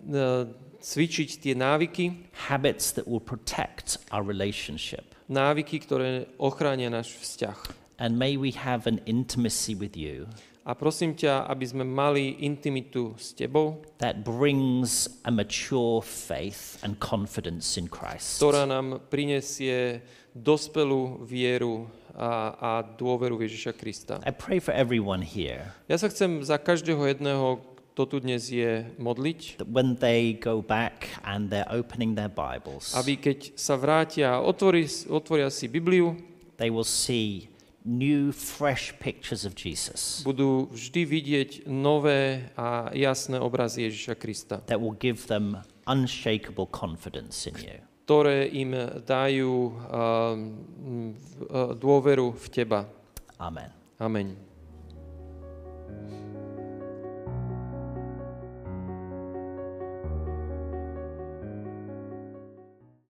eh, cvičiť tie návyky, habits that will protect our relationship. návyky, ktoré ochránia náš vzťah. And may we have an intimacy with you A prosím ťa, aby sme mali intimitu s tebou, that brings a mature faith and confidence in Christ. ktorá nám prinesie dospelú vieru a, a dôveru v Ježiša Krista. I pray for everyone here Ja sa chcem za každého jedného, kto tu dnes je, modliť, that when they go back and they're opening their Bibles, aby keď sa vrátia a otvorí, otvoria si Bibliu, they will see new, fresh pictures of Jesus budú vždy vidieť nové a jasné obrazy Ježiša Krista, that will give them unshakable confidence in you ktoré im dajú ehm, e, dôveru v Teba. Amen. Amen.